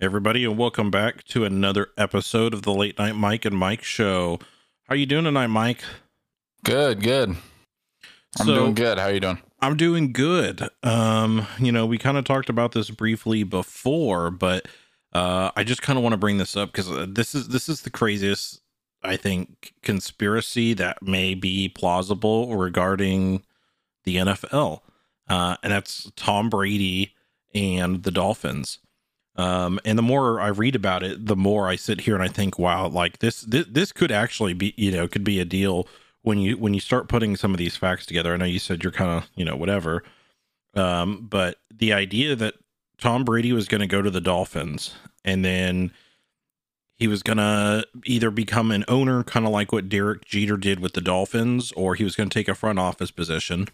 everybody, and welcome back to another episode of the Late Night Mike and Mike Show. How are you doing tonight, Mike? Good, good. I'm So- doing good. How are you doing? I'm doing good. Um, you know, we kind of talked about this briefly before, but uh, I just kind of want to bring this up because this is this is the craziest, I think, conspiracy that may be plausible regarding the NFL, uh, and that's Tom Brady and the Dolphins. Um, and the more I read about it, the more I sit here and I think, wow, like this, this, this could actually be, you know, could be a deal when you when you start putting some of these facts together. I know you said you're kind of, you know, whatever. Um, but the idea that Tom Brady was going to go to the Dolphins and then he was going to either become an owner, kind of like what Derek Jeter did with the Dolphins, or he was going to take a front office position.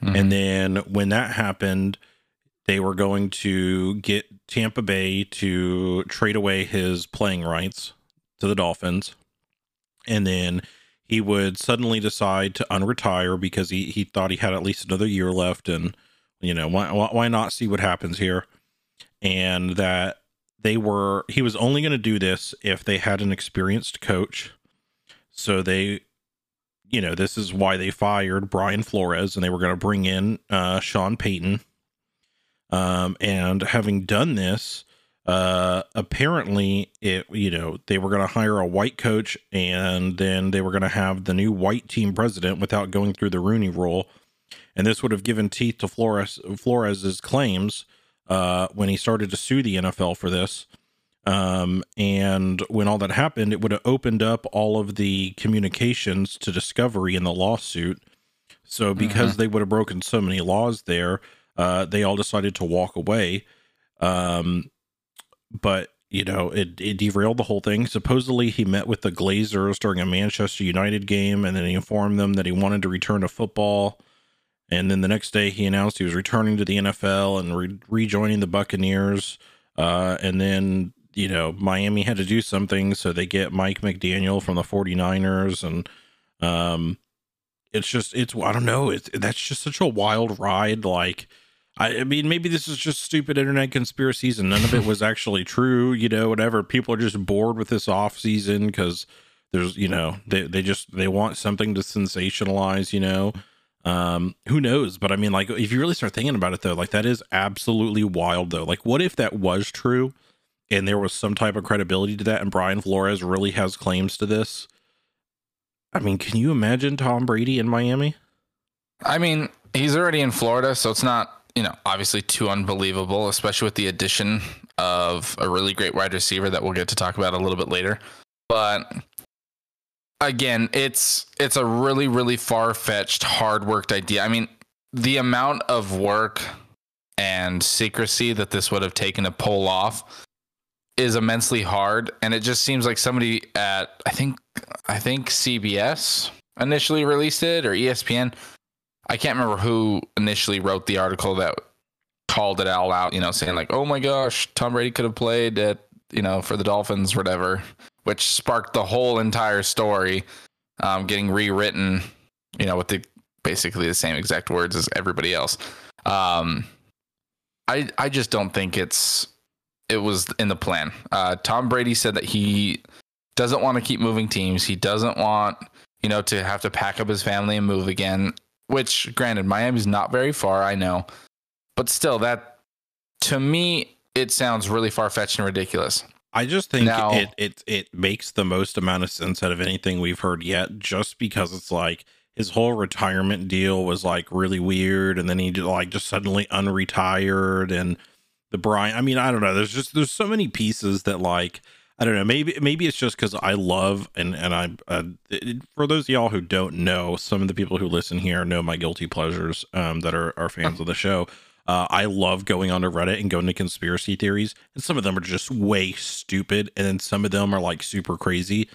Mhm. And then when that happened, they were going to get Tampa Bay to trade away his playing rights to the Dolphins. And then he would suddenly decide to unretire because he, he thought he had at least another year left. And, you know, why, why not see what happens here? And that they were, he was only going to do this if they had an experienced coach. So they you know, this is why they fired Brian Flores and they were going to bring in uh, Sean Payton. Um, and having done this, uh, apparently it, you know, they were going to hire a white coach and then they were going to have the new white team president without going through the Rooney rule. And this would have given teeth to Flores, Flores's claims uh, when he started to sue the NFL for this. Um, and when all that happened, it would have opened up all of the communications to Discovery in the lawsuit. So because they would have broken so many laws there, uh, they all decided to walk away. Um, but you know, it, it derailed the whole thing. Supposedly, he met with the Glazers during a Manchester United game, and then he informed them that he wanted to return to football. And then the next day, he announced he was returning to the NFL and re- rejoining the Buccaneers. Uh, and then, you know, Miami had to do something. So they get Mike McDaniel from the 49ers. And um, it's just, it's, I don't know. It's, that's just such a wild ride. Like, I, I mean, maybe this is just stupid internet conspiracies and none of it was actually true, you know, whatever. People are just bored with this off season because there's, you know, they, they just, they want something to sensationalize, you know. Um, who knows? But I mean, like, if you really start thinking about it, though, like that is absolutely wild, though. Like, what if that was true, and there was some type of credibility to that, and Brian Flores really has claims to this? I mean, can you imagine Tom Brady in Miami? I mean, he's already in Florida, so it's not, you know, obviously too unbelievable, especially with the addition of a really great wide receiver that we'll get to talk about a little bit later. But again, it's it's a really really far-fetched, hard-worked idea. I mean, the amount of work and secrecy that this would have taken to pull off is immensely hard and it just seems like somebody at I think I think CBS initially released it or ESPN. I can't remember who initially wrote the article that called it all out, you know, saying like, "Oh my gosh, Tom Brady could have played at, you know, for the Dolphins whatever," which sparked the whole entire story um, getting rewritten, you know, with the basically the same exact words as everybody else. Um, I I just don't think it's it was in the plan. Uh, Tom Brady said that he doesn't want to keep moving teams. He doesn't want you know to have to pack up his family and move again. Which, granted, Miami's not very far, I know, but still, that to me it sounds really far fetched and ridiculous. I just think Now- it, it it makes the most amount of sense out of anything we've heard yet, just because it's like his whole retirement deal was like really weird, and then he like just suddenly unretired, and the Brian. I mean, I don't know. There's just there's so many pieces that like I don't know. Maybe maybe it's just because I love and and I uh, it- for those of y'all who don't know, some of the people who listen here know my guilty pleasures um, that are are fans of the show. Uh, I love going onto Reddit and going to conspiracy theories, and some of them are just way stupid, and then some of them are like super crazy.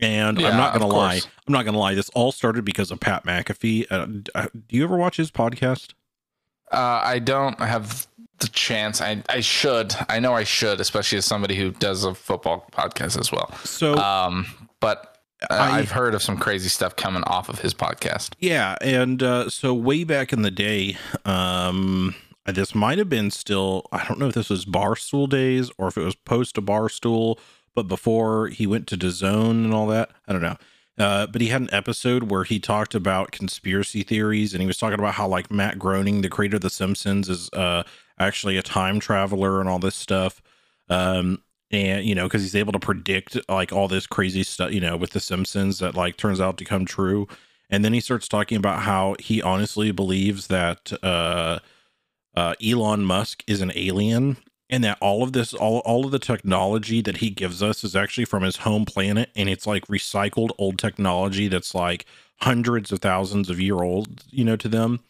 And I'm not gonna lie. I'm not gonna lie. This all started because of Pat McAfee. Uh, uh, do you ever watch his podcast? Uh, I don't I have the chance. I I should. I know I should, especially as somebody who does a football podcast as well. So Um, but uh, I- I've heard of some crazy stuff coming off of his podcast. Yeah, and uh, so way back in the day, um, this might have been still I don't know if this was Barstool days or if it was post to Barstool, but before he went to DAZN and all that. I don't know. Uh, but he had an episode where he talked about conspiracy theories and he was talking about how like Matt Groening, the creator of The Simpsons, is uh, actually a time traveler and all this stuff. Um, and you know, because he's able to predict like all this crazy stuff, you know, with The Simpsons that like turns out to come true. And then he starts talking about how he honestly believes that uh, uh, Elon Musk is an alien and that all of this all, all of the technology that he gives us is actually from his home planet and it's like recycled old technology that's like hundreds of thousands of year old you know to them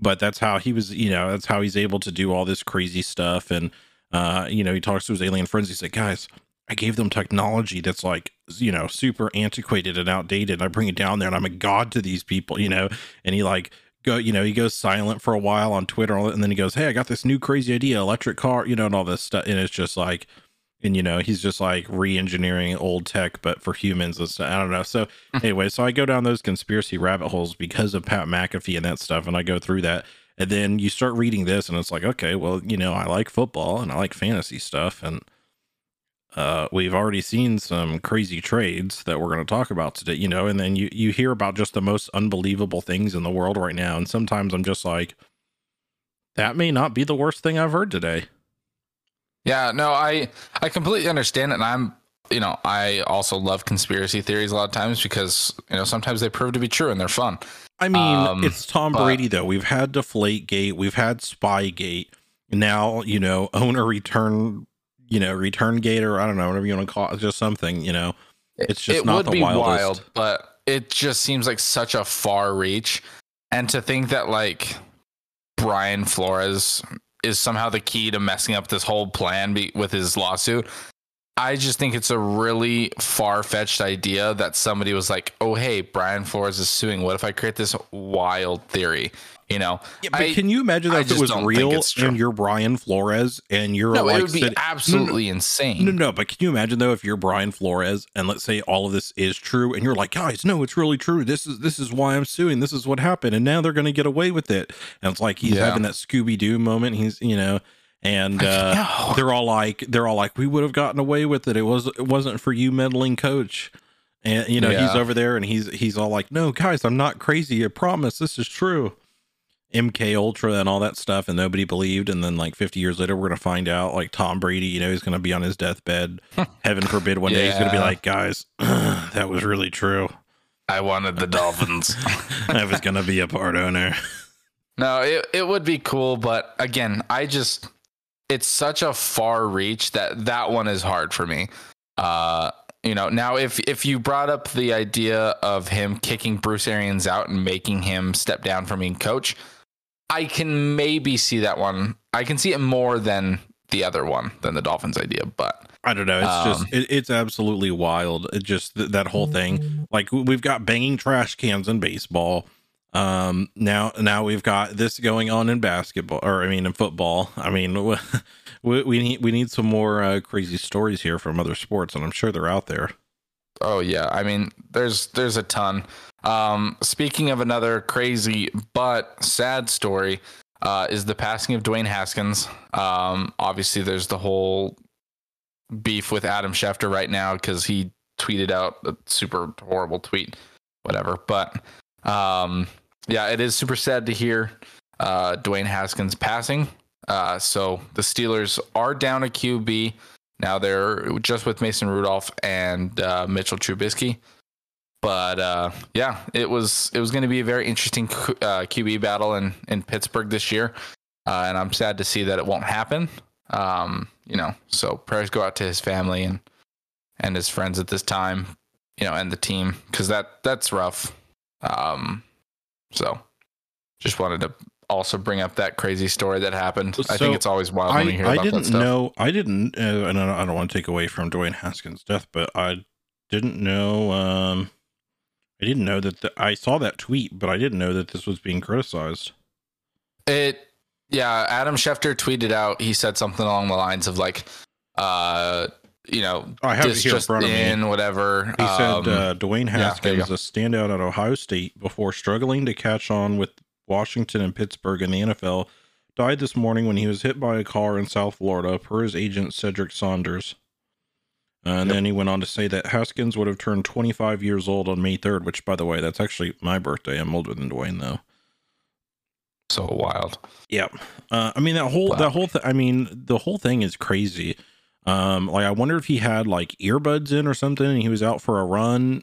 but that's how he was you know that's how he's able to do all this crazy stuff. And uh you know he talks to his alien friends. He's like guys i gave them technology that's like you know super antiquated and outdated i bring it down there and i'm a god to these people you know? And he like go you know he goes silent for a while on twitter and then he goes hey i got this new crazy idea electric car you know and all this stuff. And it's just like and you know he's just like re-engineering old tech but for humans and stuff. i don't know so anyway so i go down those conspiracy rabbit holes because of pat mcafee and that stuff and i go through that and then you start reading this and it's like okay well you know i like football and i like fantasy stuff and uh, we've already seen some crazy trades that we're going to talk about today, you know, and then you, you hear about just the most unbelievable things in the world right now. And sometimes I'm just like, that may not be the worst thing I've heard today. Yeah, no, I I completely understand it. And I'm, you know, I also love conspiracy theories a lot of times because, you know, sometimes they prove to be true and they're fun. I mean, um, it's Tom but, Brady though. We've had Deflate Gate, we've had Spy Spygate. Now, you know, owner return you know, return gate or I don't know, whatever you want to call it, just something, you know. It's just it not would the be wildest. wild, but it just seems like such a far reach. And to think that like Brian Flores is somehow the key to messing up this whole plan be- with his lawsuit. I just think it's a really far fetched idea that somebody was like, oh, hey, Brian Flores is suing. What if I create this wild theory? You know, yeah, but I, can you imagine that if it was real and you're Brian Flores and you're no, like, it would be absolutely no, no, insane. No, no, but can you imagine though if you're Brian Flores and let's say all of this is true and you're like, guys, no, it's really true. This is this is why I'm suing. This is what happened, and now they're going to get away with it. And it's like he's yeah. having that Scooby Doo moment. He's you know, and uh, they're all like, they're all like, we would have gotten away with it. It was it wasn't for you meddling, coach. And you know, yeah. he's over there and he's he's all like, no, guys, I'm not crazy. I promise, this is true. MK Ultra and all that stuff, and nobody believed. And then like 50 years later, we're gonna find out like Tom Brady, you know, he's gonna be on his deathbed. Heaven forbid, one yeah. day he's gonna be like, guys, that was really true. I wanted the Dolphins. I was gonna be a part owner. No, it it would be cool, but again, I just it's such a far reach that that one is hard for me. Uh, you know, now if if you brought up the idea of him kicking Bruce Arians out and making him step down from being coach, I can maybe see that one. I can see it more than the other one than the Dolphins idea, but I don't know. It's um, just it, it's absolutely wild. It just th- that whole thing. Like we've got banging trash cans in baseball. Um now now we've got this going on in basketball or I mean in football. I mean we, we need we need some more uh, crazy stories here from other sports and I'm sure they're out there. Oh yeah. I mean there's there's a ton. Um, speaking of another crazy but sad story, uh, is the passing of Dwayne Haskins. Um, obviously, there's the whole beef with Adam Schefter right now because he tweeted out a super horrible tweet, whatever. But um, yeah, it is super sad to hear uh, Dwayne Haskins passing. Uh, so the Steelers are down a QB. Now they're just with Mason Rudolph and uh, Mitchell Trubisky but uh, yeah, it was it was going to be a very interesting uh, QB battle in in Pittsburgh this year, uh, and I'm sad to see that it won't happen. Um, you know, so prayers go out to his family and and his friends at this time, you know, and the team because that that's rough. Um, so just wanted to also bring up that crazy story that happened. So I think it's always wild when you hear I about didn't that stuff. know. I didn't, uh, and I don't want to take away from Dwayne Haskins' death, but I didn't know. Um, I didn't know that the, I saw that tweet, but I didn't know that this was being criticized. It, yeah. Adam Schefter tweeted out. He said something along the lines of like, uh, you know, I have it here in front of in, me. Whatever. He um, said uh, Dwayne Haskins, yeah, a standout at Ohio State, before struggling to catch on with Washington and Pittsburgh in the NFL, died this morning when he was hit by a car in South Florida, per his agent Cedric Saunders. Uh, and Yep. then he went on to say that Haskins would have turned 25 years old on May 3rd, which, by the way, that's actually my birthday. I'm older than Dwayne, though. So wild. Yep. Uh, I mean that whole Wow. that whole th- I mean the whole thing is crazy. Um, like I wonder if he had like earbuds in or something, and he was out for a run,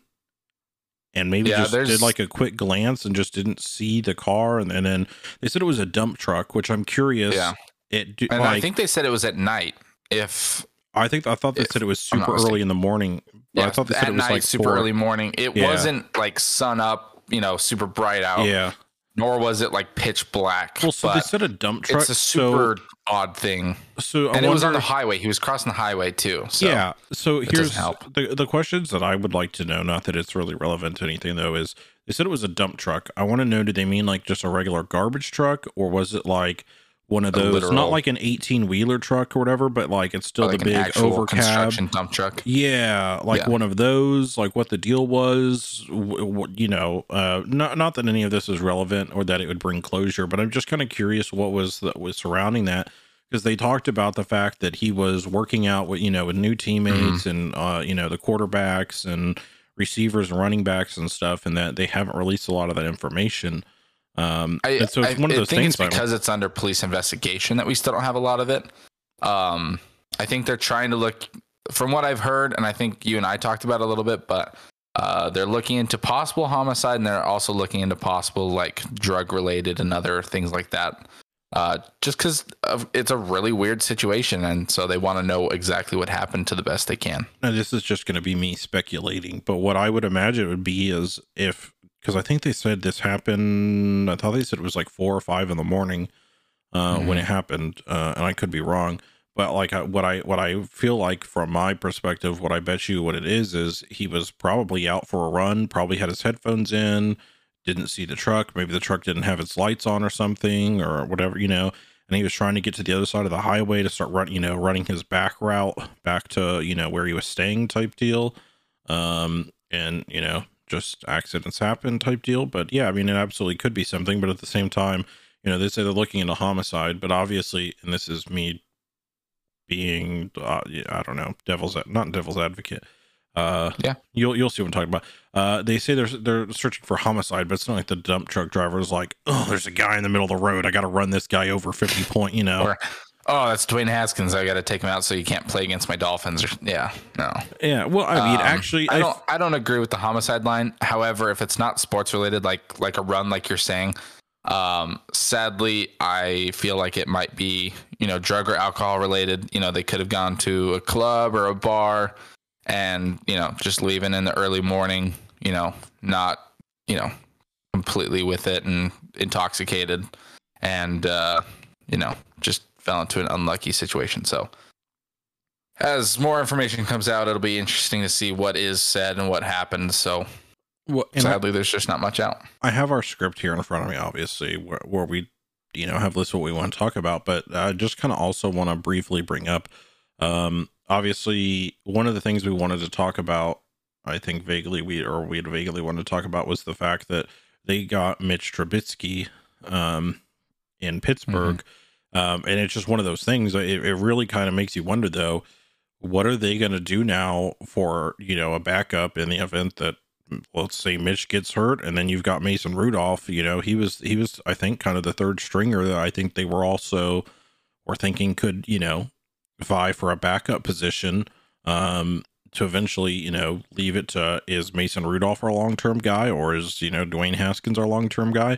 and maybe Yeah, just did like a quick glance and just didn't see the car, and, and then they said it was a dump truck, which I'm curious. Yeah. It do, And like I think they said it was at night. If I think I thought they said it was super early in the morning. But yeah, I thought they said it was night, like super four. early morning. It Yeah. wasn't like sun up, you know, super bright out. Yeah. Nor was it like pitch black. Well, so they said a dump truck. it's a so- super odd thing. So, I and it was on the highway. He was crossing the highway too. So yeah. So here's help. the the questions that I would like to know. Not that it's really relevant to anything though. Is they said it was a dump truck. I want to know. Did they mean like just a regular garbage truck, or was it like one of those? literal- Not like an eighteen wheeler truck or whatever, but like it's still like the big overcab. construction dump truck. Yeah, like Yeah. one of those. Like what the deal was. W- w- you know, uh, not not that any of this is relevant or that it would bring closure, but I'm just kind of curious what was that was surrounding that because they talked about the fact that he was working out with you know with new teammates Mm-hmm. and uh, you know the quarterbacks and receivers and running backs and stuff, and that they haven't released a lot of that information. Um, I, and so it's I- one of I think things. it's because it's under police investigation that we still don't have a lot of it. Um, I think they're trying to look, from what I've heard, and I think you and I talked about it a little bit, but uh, they're looking into possible homicide and they're also looking into possible like drug related and other things like that. Uh, just because it's a really weird situation, and so they want to know exactly what happened to the best they can. Now, this is just going to be me speculating, but what I would imagine it would be is if, because I think they said this happened, I thought they said it was like four or five in the morning uh, when it happened, uh, and I could be wrong. But like I, what I what I feel like from my perspective, what I bet you what it is is he was probably out for a run, probably had his headphones in, didn't see the truck, maybe the truck didn't have its lights on or something or whatever, you know, and he was trying to get to the other side of the highway to start running, you know, running his back route back to, you know, where he was staying type deal. Um, and, you know, just accidents happen type deal. But yeah, I mean, it absolutely could be something. But at the same time, you know, they say they're looking into homicide, but obviously, and this is me being, uh, I don't know, devil's, not devil's advocate. Uh, Yeah. you'll you'll see what I'm talking about. Uh, they say they're they're searching for homicide, but it's not like the dump truck driver is like, oh, there's a guy in the middle of the road. I got to run this guy over 50 point. You know, Or, oh, that's Dwayne Haskins. I got to take him out so you can't play against my Dolphins. Or, yeah, no. yeah. Well, I mean, Um, actually, I I don't. I don't agree with the homicide line. However, if it's not sports related, like like a run, like you're saying, um, sadly, I feel like it might be you know drug or alcohol related. You know, they could have gone to a club or a bar, and you know just leaving in the early morning. You know, not you know completely with it and intoxicated, and uh, you know just fell into an unlucky situation. So as more information comes out, it'll be interesting to see what is said and what happened. So well, and I- sadly, there's just not much out. I have our script here in front of me, obviously, where, where we, you know, have listed what we want to talk about. But I just kind of also want to briefly bring up, um, obviously, one of the things we wanted to talk about, I think vaguely we or we had vaguely wanted to talk about was the fact that they got Mitch Trubisky, um, in Pittsburgh, um, and it's just one of those things. It, it really kind of makes you wonder, though, what are they going to do now for you know a backup in the event that let's say Mitch gets hurt and then you've got Mason Rudolph, you know, he was he was I think kind of the third stringer that I think they were also were thinking could, you know, vie for a backup position um to eventually, you know, leave it to is Mason Rudolph our long-term guy or is, you know, Dwayne Haskins our long-term guy?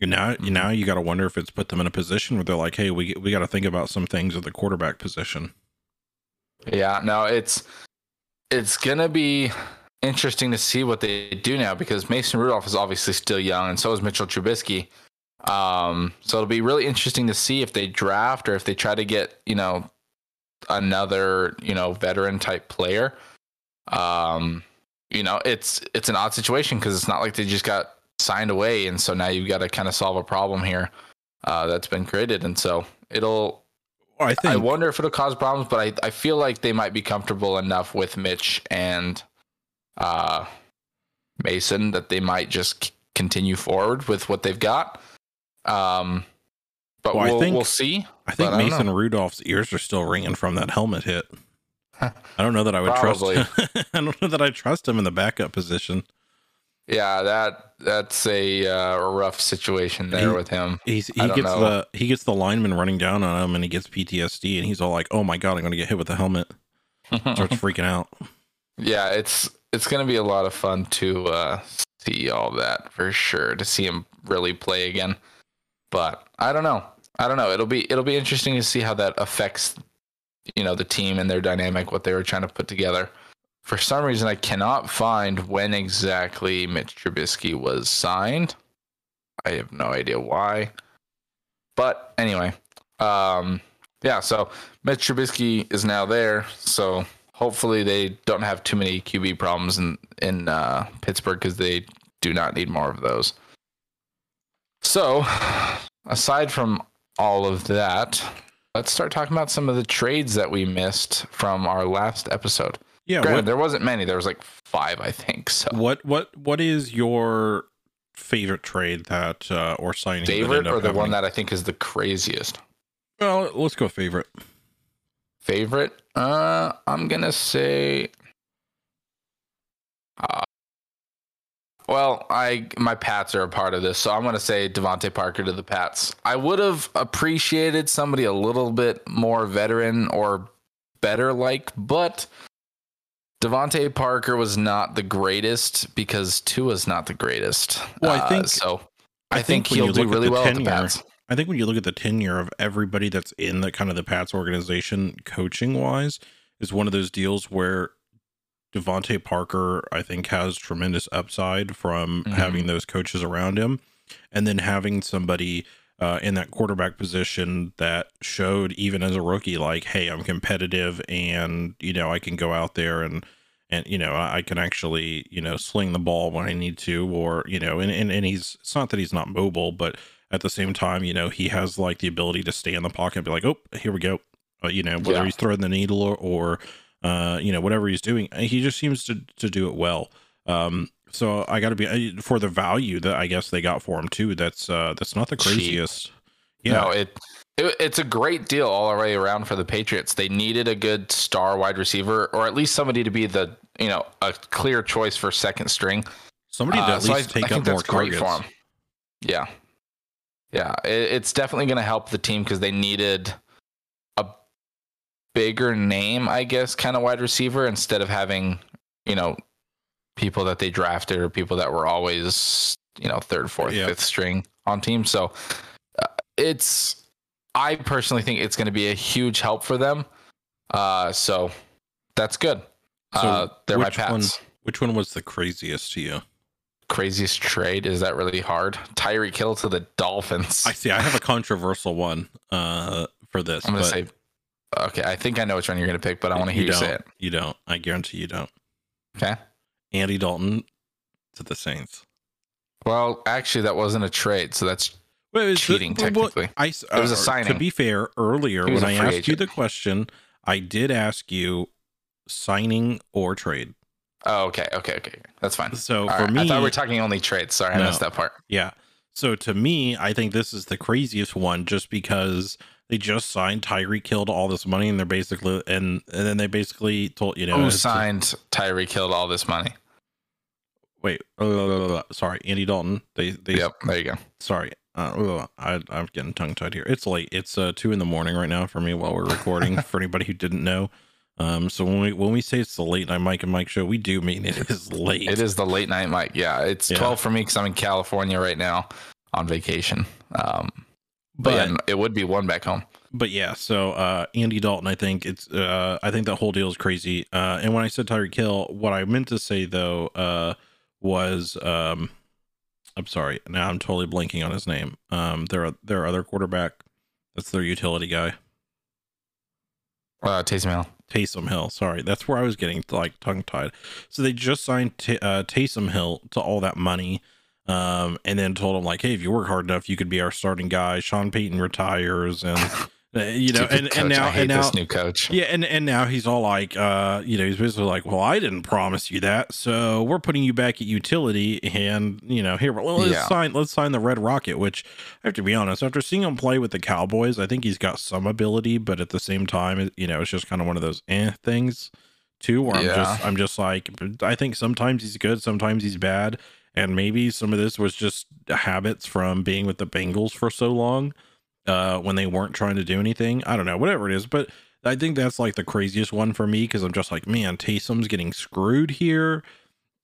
And now, you now you got to wonder if it's put them in a position where they're like, "Hey, we we got to think about some things at the quarterback position." Yeah, no, it's it's gonna be interesting to see what they do now because Mason Rudolph is obviously still young, and so is Mitchell Trubisky. Um, so it'll be really interesting to see if they draft or if they try to get you know another you know veteran type player. Um, you know, it's it's an odd situation because it's not like they just got signed away, and so now you've got to kind of solve a problem here uh, that's been created, and so it'll I think I wonder if it'll cause problems, but I, I feel like they might be comfortable enough with Mitch and uh, Mason that they might just continue forward with what they've got. Um, But Well, I we'll, think- we'll see. I think I Mason know. Rudolph's ears are still ringing from that helmet hit. I don't know that I would Probably. trust. I don't know that I trust him in the backup position. Yeah, that that's a uh, rough situation there He- with him. He's he gets know. the he gets the lineman running down on him, and he gets PTSD, and he's all like, "Oh my god, I'm gonna get hit with the helmet." Starts freaking out. yeah, it's it's gonna be a lot of fun to uh, see all that for sure. To see him really play again, but I don't know. I don't know. It'll be it'll be interesting to see how that affects you know the team and their dynamic, what they were trying to put together. For some reason, I cannot find when exactly Mitch Trubisky was signed. I have no idea why. But anyway, um, yeah. So Mitch Trubisky is now there. So hopefully they don't have too many QB problems in in uh, Pittsburgh because they do not need more of those. So, aside from all of that, let's start talking about some of the trades that we missed from our last episode. Yeah. Granted, What, there wasn't many. There was like five, I think. So what what what is your favorite trade that uh, or signing? favorite or the one that I think is the craziest Well, let's go favorite. favorite? Uh, I'm gonna say. Uh, well, I my Pats are a part of this, so I'm gonna say DeVante Parker to the Pats. I would have appreciated somebody a little bit more veteran or better like, but DeVante Parker was not the greatest because Tua's not the greatest. Well, I Uh, think- so. I I, think, think he'll do really well at the tenure- Pats. I think when you look at the tenure of everybody that's in the kind of the Pats organization, coaching wise, is one of those deals where DeVante Parker, I think, has tremendous upside from Mhm. having those coaches around him, and then having somebody uh, in that quarterback position that showed even as a rookie, like, hey, I'm competitive, and you know, I can go out there and and you know I can actually you know sling the ball when I need to, or you know, and and, and he's it's not that he's not mobile, but at the same time, you know, he has like the ability to stay in the pocket and be like, oh, here we go, uh, you know, whether Yeah. he's throwing the needle or, or uh, you know, whatever he's doing, he just seems to to do it well. Um, so I got to be for the value that I guess they got for him too. That's uh, that's not the Cheap. craziest. Yeah, No, it, it it's a great deal all the way around for the Patriots. They needed a good star wide receiver, or at least somebody to be the you know a clear choice for second string. somebody to Uh, at so least I, take I up more that's great targets. for him. Yeah, yeah, it, it's definitely going to help the team because they needed a bigger name, I guess, kind of wide receiver instead of having you know people that they drafted or people that were always you know third, fourth, Yeah. fifth string on teams. So uh, it's I personally think it's going to be a huge help for them. Uh, so that's good. So uh, they're my which pats. one- Which one was the craziest to you? Craziest trade is that really hard? Tyreek Hill to the Dolphins. I see. I have a controversial one uh, for this. I'm gonna say. Okay, I think I know which one you're gonna pick, but I want to hear you, don't. say it. You don't. I guarantee you don't. Okay. Andy Dalton to the Saints. Well, actually, that wasn't a trade, so that's Well, Cheating, well, technically. I, s- It was a uh, To be fair, earlier when I asked you the question, I did ask you signing or trade. oh, okay, okay, okay. That's fine. So All for right, me, I thought we were talking only trades. Sorry, I No. missed that part. yeah. So to me, I think this is the craziest one, just because they just signed Tyree killed all this money, and they're basically and and then they basically told you know Who signed Tyree killed all this money? Wait, uh, sorry, Andy Dalton. They they Yep, there you go. sorry. Uh, I, I'm getting tongue tied here. It's late. It's uh, two in the morning right now for me while we're recording. for anybody who didn't know, um, so when we when we say it's the late night Mike and Mike show, we do mean it is late. It is the late night Mike. Yeah, it's Yeah. 12 for me because I'm in California right now on vacation. Um, but, but yeah, it would be one back home. but yeah. So uh, Andy Dalton, I think it's uh, I think that whole deal is crazy. Uh, and when I said Tyreek Hill, what I meant to say though uh, was um, I'm sorry. Now I'm totally blanking on his name. Um, their their other quarterback. That's their utility guy. Uh, Taysom Hill. Taysom Hill. Sorry, that's where I was getting like tongue tied. So they just signed T- uh, Taysom Hill to all that money, um, and then told him like, "Hey, if you work hard enough, you could be our starting guy." Sean Payton retires, and Uh, you know, and, and now and now this new coach. yeah, and and now he's all like, uh, you know, he's basically like, well, I didn't promise you that, so we're putting you back at utility, and you know, here, well, let's Yeah. sign, let's sign the Red Rocket. Which I have to be honest, after seeing him play with the Cowboys, I think he's got some ability, but at the same time, you know, it's just kind of one of those eh things too, where I'm just, I'm just like, I think sometimes he's good, sometimes he's bad, and maybe some of this was just habits from being with the Bengals for so long uh, when they weren't trying to do anything. I don't know, whatever it is, but I think that's like the craziest one for me because I'm just like, man, Taysom's getting screwed here.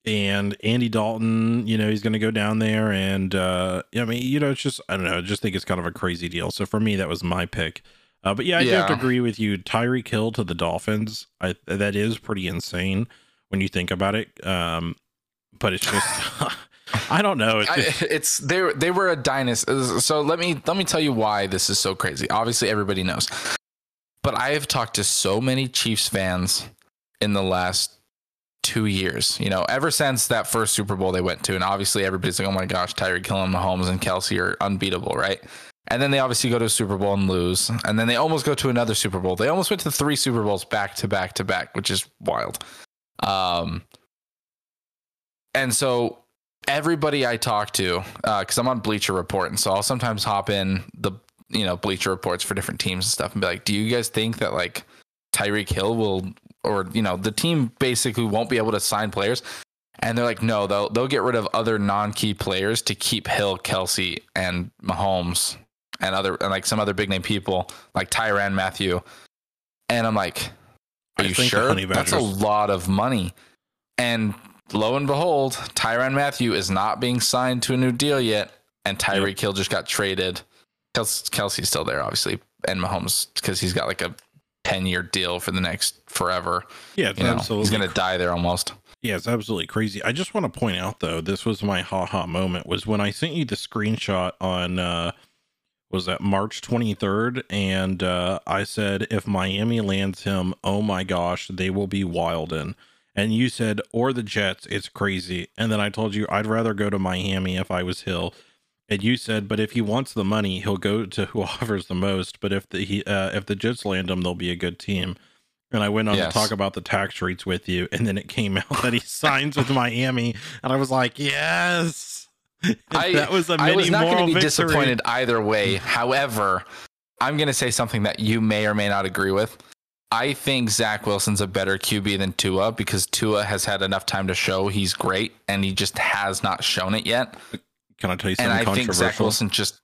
And Andy Dalton, you know, he's going to go down there. And, uh, I mean, you know, it's just, I don't know, I just think it's kind of a crazy deal. So for me, that was my pick. Uh, but yeah, I do have to agree with you. Tyreek Hill to the Dolphins, I, that is pretty insane when you think about it. Um, but it's just, I don't know. It's I, it's they they were a dynasty. So let me let me tell you why this is so crazy. Obviously, everybody knows, but I have talked to so many Chiefs fans in the last two years. You know, ever since that first Super Bowl they went to, and obviously everybody's like, "Oh my gosh, Tyreek Hill and Mahomes and Kelce are unbeatable," right? And then they obviously go to a Super Bowl and lose, and then they almost go to another Super Bowl. They almost went to three Super Bowls back to back to back, which is wild. Um, and so everybody I talk to, uh, because I'm on Bleacher Report, and so I'll sometimes hop in the you know Bleacher Reports for different teams and stuff, and be like, "Do you guys think that like Tyreek Hill will, or you know, the team basically won't be able to sign players?" And they're like, "No, they'll they'll get rid of other non-key players to keep Hill, Kelce, and Mahomes, and other and like some other big name people like Tyrann Mathieu." And I'm like, "Are I you sure? That's a lot of money." And lo and behold, Tyrann Mathieu is not being signed to a new deal yet, and Tyreek Hill just got traded. Kels- Kelce's still there, obviously, and Mahomes because he's got like a ten-year deal for the next forever. yeah, You know, absolutely he's gonna die there almost. Yeah, it's absolutely crazy. I just want to point out though, this was my haha moment was when I sent you the screenshot on uh was that March 23rd and uh I said if Miami lands him, oh my gosh, they will be wild in. And you said or the Jets, it's crazy. And then I told you I'd rather go to Miami if I was Hill. And you said, but if he wants the money, he'll go to who offers the most. But if the he uh, if the Jets land him, they'll be a good team. And I went on Yes. to talk about the tax rates with you, and then it came out that he signs with Miami, and I was like, yes. I- that was a mini I was not going to be victory. disappointed either way. However, I'm going to say something that you may or may not agree with. I think Zach Wilson's a better QB than Tua because Tua has had enough time to show he's great, and he just has not shown it yet. Can I tell you something? and I think Zach? Wilson just,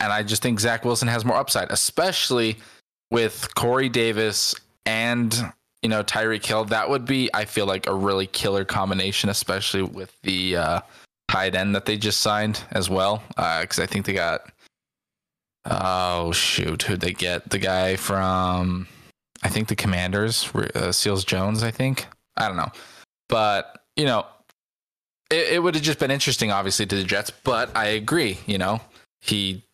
and I just think Zach Wilson has more upside, especially with Corey Davis and you know Tyreek Hill. That would be, I feel like, a really killer combination, especially with the uh, tight end that they just signed as well. Because I think they got, oh shoot, who'd they get? The guy from, I think the Commanders, uh, Seals Jones. I think I don't know, but you know it, it would have just been interesting, obviously, to the Jets. But I agree. You know, he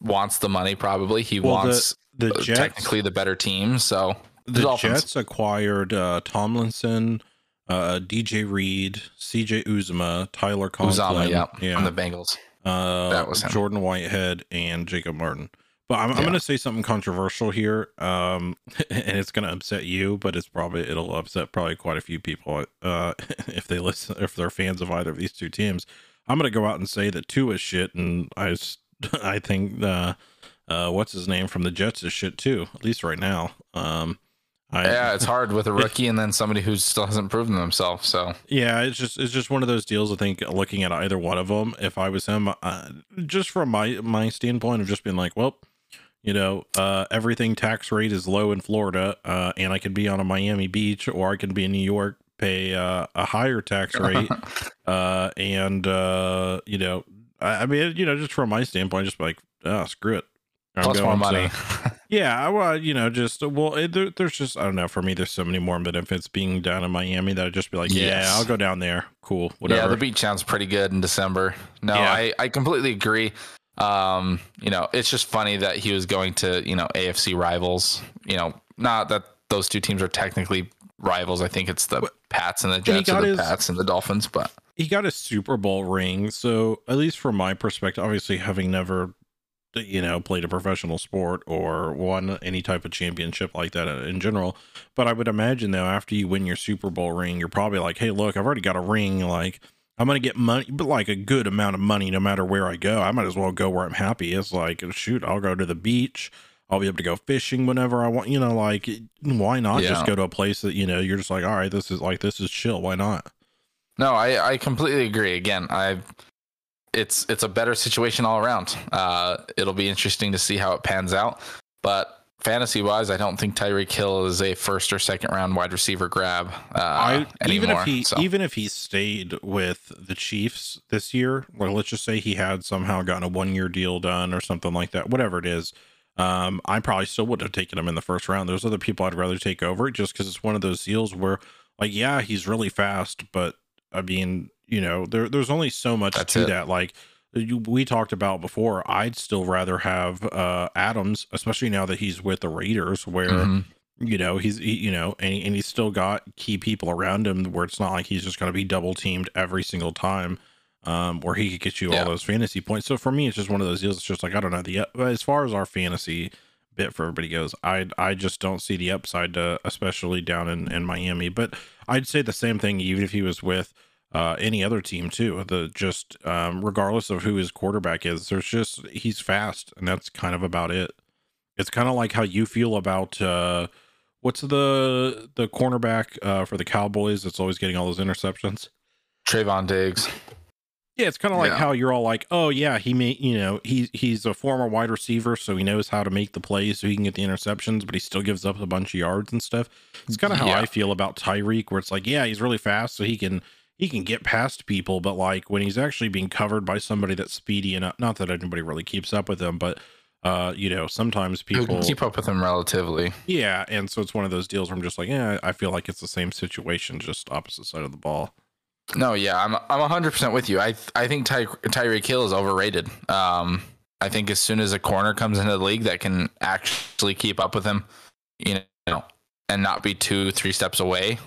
wants the money. Probably he Well, wants the uh, Jets, technically the better team. So the Dolphins. Jets acquired uh, Tomlinson, uh, DJ Reed, CJ Uzomah, Tyler Conklin, Uzomah, yeah, yeah, on the Bengals. uh, That was him. Jordan Whitehead and Jacob Martin. But I'm, I'm going to say something controversial here, um, and it's going to upset you, but it's probably it'll upset probably quite a few people uh, if they listen if they're fans of either of these Tua teams. I'm going to go out and say that two is shit, and I I think uh, uh, what's his name from the Jets is shit too, at least right now. Um, I, yeah, it's hard with a rookie and then somebody who still hasn't proven themselves. So Yeah, it's just it's just one of those deals. I think looking at either one of them, if I was him, uh, just from my my standpoint of just being like, well, you know, uh, everything tax rate is low in Florida, uh, and I could be on a Miami beach or I could be in New York, pay uh, a higher tax rate, uh, and uh, you know, I, I mean, you know, just from my standpoint, just like, oh, screw it. I'm plus more going money. yeah, well, you know, just well, it, there, there's just I don't know. For me, there's so many more benefits being down in Miami that I'd just be like, yeah, Yes. I'll go down there. Cool, whatever. Yeah, the beach sounds pretty good in December. No, Yeah. I, I completely agree. Um, you know, it's just funny that he was going to, you know, AFC rivals. You know, not that those two teams are technically rivals. I think it's the Pats and the he Jets got the his- Pats and the Dolphins, but he got a Super Bowl ring, so at least from my perspective, obviously having never you know played a professional sport or won any type of championship like that in general. But I would imagine though, after you win your Super Bowl ring, you're probably like, hey, look, I've already got a ring. Like I'm gonna get money, but like a good amount of money no matter where I go. I might as well go where I'm happy. It's like, shoot, I'll go to the beach. I'll be able to go fishing whenever I want. You know, like why not Yeah. just go to a place that you know you're just like, all right, this is like this is chill. Why not? No, I, I completely agree. Again, I it's it's a better situation all around. Uh, it'll be interesting to see how it pans out. But fantasy wise, I don't think Tyreek Hill is a first or second round wide receiver grab uh, I even anymore. if he so. even if he stayed with the Chiefs this year, like let's just say he had somehow gotten a one year deal done or something like that, whatever it is. Um, I probably still would have taken him in the first round. There's other people I'd rather take over just because it's one of those deals where, like, yeah, he's really fast, but I mean, you know, there there's only so much That's to it. that. Like you, we talked about before, I'd still rather have uh Adams, especially now that he's with the Raiders, where Mhm. you know he's he, you know and, and he's still got key people around him where it's not like he's just going to be double teamed every single time um where he could get you Yeah. all those fantasy points so for me it's just one of those deals it's just like i don't know the as far as our fantasy bit for everybody goes i i just don't see the upside to especially down in in miami but i'd say the same thing even if he was with uh, any other team too. The just um, regardless of who his quarterback is, there's just he's fast, and that's kind of about it. It's kind of like how you feel about uh, what's the the cornerback uh, for the Cowboys that's always getting all those interceptions. Trevon Diggs. Yeah, it's kind of like Yeah. how you're all like, oh yeah, he made you know he he's a former wide receiver, so he knows how to make the plays, so he can get the interceptions, but he still gives up a bunch of yards and stuff. It's kind of how Yeah. I feel about Tyreek, where it's like, yeah, he's really fast, so he can he can get past people, but like when he's actually being covered by somebody that's speedy enough, not that anybody really keeps up with him, but uh, you know, sometimes people keep up with him relatively. yeah, and so it's one of those deals where I'm just like, yeah, I feel like it's the same situation, just opposite side of the ball. No, yeah, I'm I'm 100 percent with you. I I think Ty, Tyreek Hill is overrated. Um, I think as soon as a corner comes into the league that can actually keep up with him, you know, and not be two three steps away,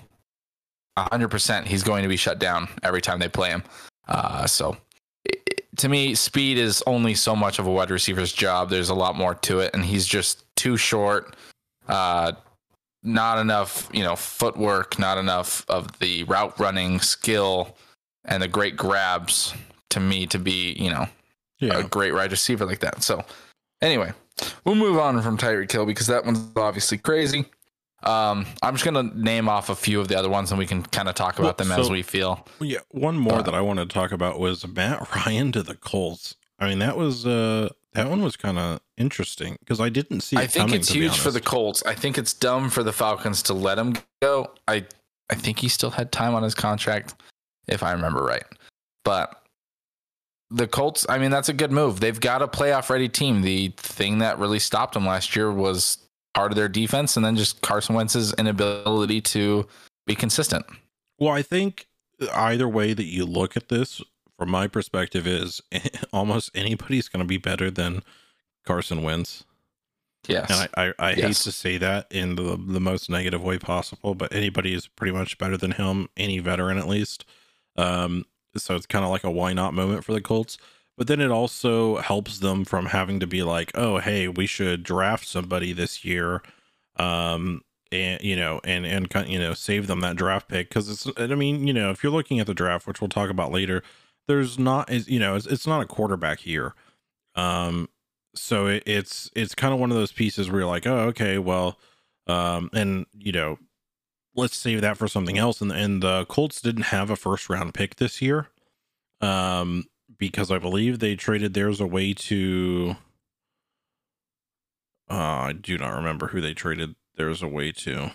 100 percent he's going to be shut down every time they play him. Uh, so i- i- to me, speed is only so much of a wide receiver's job. There's a lot more to it, and he's just too short. Uh, not enough, you know, footwork, not enough of the route running skill and the great grabs to me to be, you know, Yeah, a great wide receiver like that. So, anyway, we'll move on from Tyreek Hill because that one's obviously crazy. Um, I'm just gonna name off a few of the other ones, and we can kind of talk about Well, them as we feel. Yeah, one more Uh, that I wanted to talk about was Matt Ryan to the Colts. I mean, that was uh that one was kind of interesting because I didn't see. I think coming, it's huge for the. Colts. I think it's dumb for the Falcons to let him go. I I think he still had time on his contract, if I remember right. But the Colts, I mean, that's a good move. They've got a playoff ready team. The thing that really stopped them last year was part of their defense and then just Carson Wentz's inability to be consistent. Well, I think either way that you look at this, from my perspective, is almost anybody's going to be better than Carson Wentz. Yes. And I, I, I hate to say that in the, the most negative way possible, but anybody is pretty much better than him, any veteran at least. Um, so it's kind of like a why not moment for the Colts. But then it also helps them from having to be like, oh, hey, we should draft somebody this year. Um, and you know, and and you know, save them that draft pick because it's. I mean, you know, if you're looking at the draft, which we'll talk about later, there's not, you know, it's, it's not a quarterback here. Um, so it, it's it's kind of one of those pieces where you're like, oh, okay, well, um, and you know, let's save that for something else. And and the Colts didn't have a first round pick this year, um, because I believe they traded theirs away to. Uh, I do not remember who they traded theirs away to.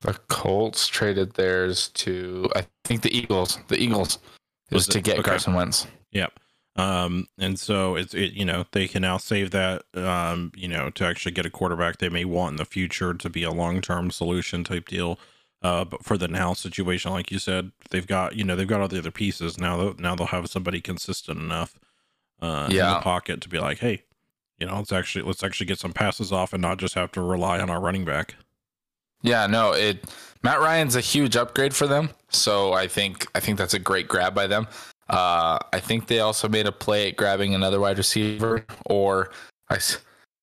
the Colts traded theirs to I think the Eagles. The Eagles was Was to get Okay. Carson Wentz. Yep. Um, and so it's it, you know, they can now save that um, you know, to actually get a quarterback they may want in the future to be a long term solution type deal. Uh, but for the now situation, like you said, they've got you know they've got all the other pieces now. They'll, now they'll have somebody consistent enough uh, in the pocket to be like, hey, you know, let's actually let's actually get some passes off and not just have to rely on our running back. Yeah, no, it Matt Ryan's a huge upgrade for them. So I think I think that's a great grab by them. Uh, I think they also made a play at grabbing another wide receiver. Or I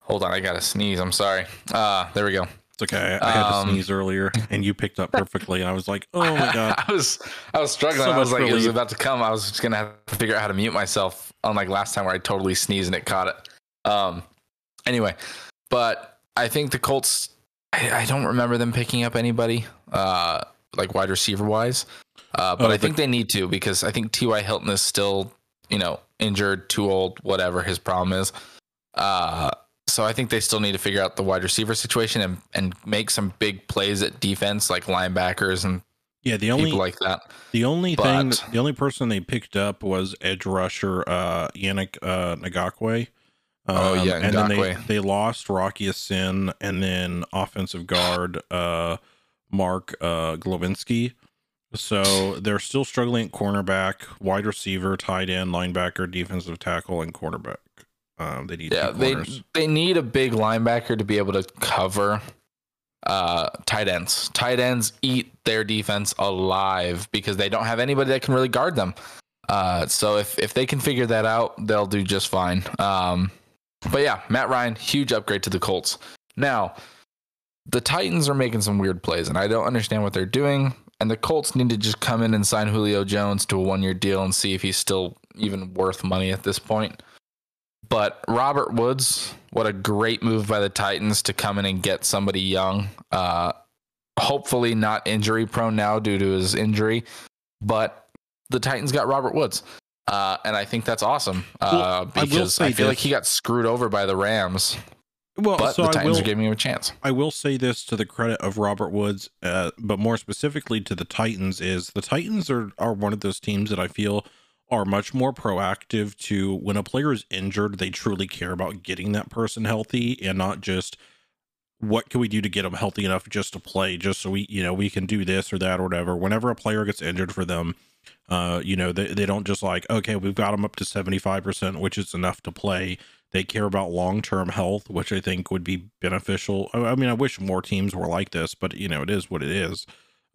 hold on, I got to sneeze. I'm sorry. Uh, there we go. It's okay. I, had to Um, sneeze earlier, and you picked up perfectly. And I was like, "Oh my god!" I was I was struggling. So I was like, it was about to come. I was just gonna have to figure out how to mute myself. Unlike last time where I totally sneezed and it caught it. Um. Anyway, but I think the Colts. I, I don't remember them picking up anybody. Uh, like wide receiver wise. Uh, but Oh, I think they need to because I think T.Y. Hilton is still, you know, injured, too old, whatever his problem is. Uh, so I think they still need to figure out the wide receiver situation and, and make some big plays at defense, like linebackers and Yeah, the only people like that. the only thing but- the only person they picked up was edge rusher uh, Yannick uh, Ngakoue. Oh, yeah, and then they they lost Rock Ya-Sin and then offensive guard uh, Mark uh, Glowinski. So they're still struggling at cornerback, wide receiver, tight end, linebacker, defensive tackle, and quarterback. Um, they need Yeah, they they need a big linebacker to be able to cover uh tight ends. Tight ends eat their defense alive because they don't have anybody that can really guard them. Uh so if if they can figure that out, they'll do just fine. Um but yeah, Matt Ryan, huge upgrade to the Colts. Now, the Titans are making some weird plays and I don't understand what they're doing. And the Colts need to just come in and sign Julio Jones to a one year deal and see if he's still even worth money at this point. But Robert Woods, what a great move by the Titans to come in and get somebody young. Uh, hopefully not injury prone now due to his injury, but the Titans got Robert Woods. Uh, and I think that's awesome uh, Well, because I, say feel like he got screwed over by the Rams, Well, but so the Titans will, are giving him a chance. I will say this to the credit of Robert Woods, uh, but more specifically to the Titans is the Titans are are one of those teams that I feel are much more proactive to when a player is injured, they truly care about getting that person healthy and not just what can we do to get them healthy enough just to play, just so we you know we can do this or that or whatever. Whenever a player gets injured for them, uh, you know they they don't just like okay we've got them up to seventy five percent, which is enough to play. They care about long-term health which i think would be beneficial. I I mean i wish more teams were like this but you know it is what it is.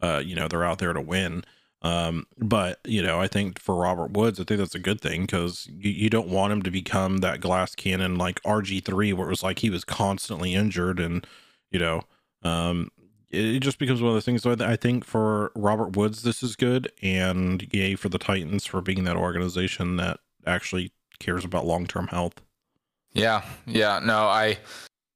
Uh you know they're out there to win um but you know i think for robert woods i think that's a good thing because you, you don't want him to become that glass cannon like rg3 where it was like he was constantly injured and you know um it it just becomes one of those things. So I I think for Robert Woods, this is good, and yay for the Titans for being that organization that actually cares about long term health. Yeah, yeah. No, I,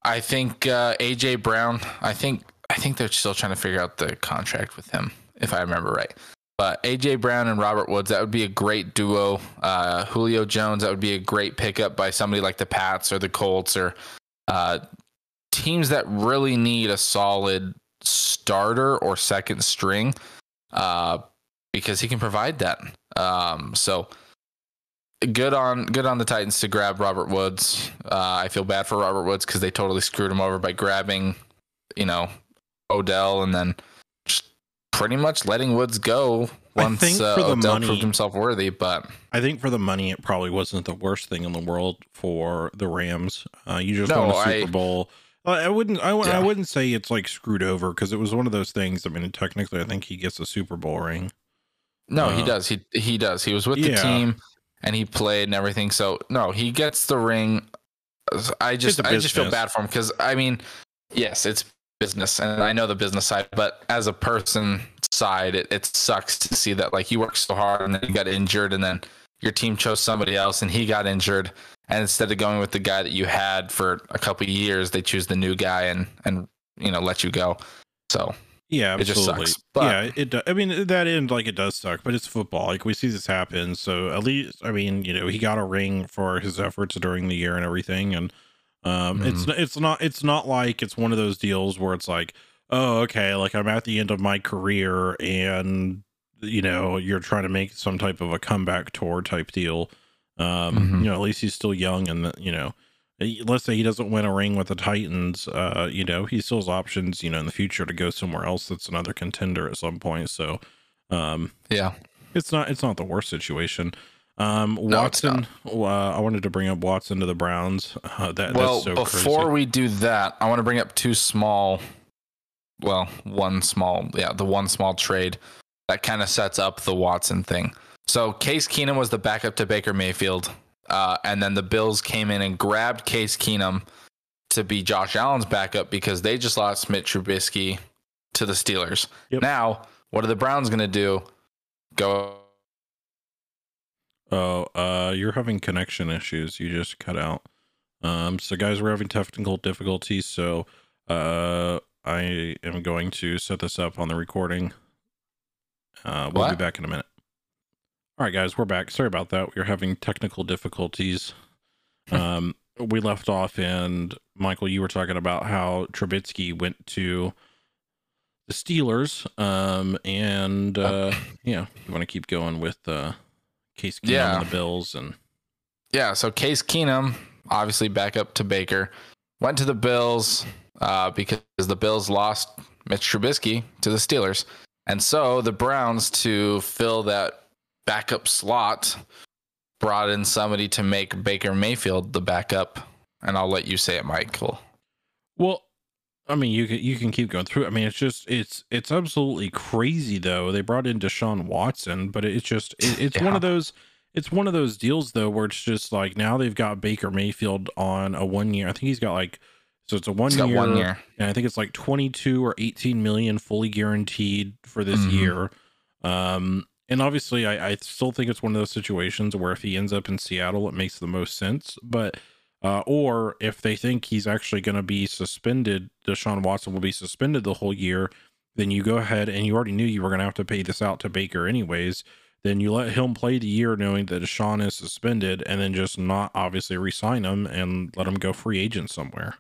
I think uh, AJ Brown. I think I think they're still trying to figure out the contract with him, if I remember right. But AJ Brown and Robert Woods, that would be a great duo. Uh, Julio Jones, that would be a great pickup by somebody like the Pats or the Colts or uh, teams that really need a solid starter or second string, uh, because he can provide that. Um, so good on good on the Titans to grab Robert Woods. Uh, I feel bad for Robert Woods because they totally screwed him over by grabbing, you know, Odell and then pretty much letting Woods go I once think uh, for the Odell money- proved himself worthy. But I think for the money, it probably wasn't the worst thing in the world for the Rams. Uh, you just No, won a Super I- Bowl. Uh, I wouldn't. I, w- I Yeah. wouldn't say it's like screwed over because it was one of those things. I mean, technically, I think he gets a Super Bowl ring. no, he Uh, does. He he does. He was with the team and he played and everything. So no, he gets the ring. I just I just feel bad for him because I mean, yes, it's business and I know the business side, but as a person side, it, it sucks to see that like you worked so hard and then you got injured and then your team chose somebody else and he got injured and instead of going with the guy that you had for a couple of years, they choose the new guy and and you know let you go. So Yeah, It just absolutely. sucks, but- yeah, it. do- I mean, that end like it does suck, but it's football. Like we see this happen. So at least, I mean, you know, he got a ring for his efforts during the year and everything. And um, it's Mm-hmm. it's not it's not like it's one of those deals where it's like, oh, okay, like I'm at the end of my career, and you know, you're trying to make some type of a comeback tour type deal. Um, Mhm. you know, at least he's still young, and you know. Let's say he doesn't win a ring with the Titans, uh, you know, he still has options, you know, in the future to go somewhere else that's another contender at some point. So, um, yeah, it's not it's not the worst situation. Um, No, Watson, uh, I wanted to bring up Watson to the Browns. Uh, that well, that's so before crazy. we do that, I want to bring up two small, well, one small, yeah, the one small trade that kind of sets up the Watson thing. So Case Keenum was the backup to Baker Mayfield, uh, and then the Bills came in and grabbed Case Keenum to be Josh Allen's backup because they just lost Mitch Trubisky to the Steelers. Yep. Now, what are the Browns going to do? Go. Oh, uh, you're having connection issues. You just cut out. Um, so guys, we're having technical difficulties. So, uh, I am going to set this up on the recording. Uh, we'll be back in a minute. All right, guys, we're back. Sorry about that. We are having technical difficulties. Um, we left off, and Michael, you were talking about how Trubisky went to the Steelers. Um, and uh, yeah, you want to keep going with uh, Case Keenum Yeah. and the Bills, and Yeah, so Case Keenum, obviously backup to Baker, went to the Bills uh, because the Bills lost Mitch Trubisky to the Steelers. And so the Browns, to fill that backup slot, brought in somebody to make Baker Mayfield the backup. And I'll let you say it, Michael. Well, I mean, you can you can keep going through. I mean, it's just it's it's absolutely crazy though. They brought in Deshaun Watson, but it's just it, it's one of those it's one of those deals though where it's just like now they've got Baker Mayfield on a one year. I think he's got like so it's a one got year, one year. and I think it's like twenty two or eighteen million fully guaranteed for this Mhm. year. Um, and obviously, I, I still think it's one of those situations where if he ends up in Seattle, it makes the most sense. But uh, or if they think he's actually going to be suspended, Deshaun Watson will be suspended the whole year. Then you go ahead and you already knew you were going to have to pay this out to Baker anyways. Then you let him play the year knowing that Deshaun is suspended, and then just not obviously re-sign him and let him go free agent somewhere.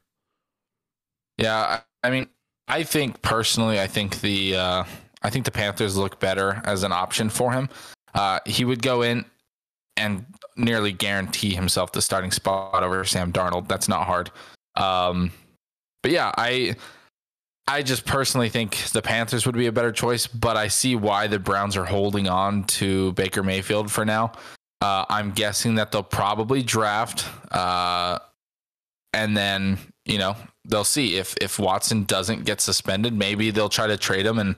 Yeah, I, mean, I think personally, I think the uh, I think the Panthers look better as an option for him. Uh, he would go in and nearly guarantee himself the starting spot over Sam Darnold. That's not hard. Um, but yeah, I I just personally think the Panthers would be a better choice, but I see why the Browns are holding on to Baker Mayfield for now. Uh, I'm guessing that they'll probably draft, uh, and then you know they'll see if if Watson doesn't get suspended, maybe they'll try to trade him and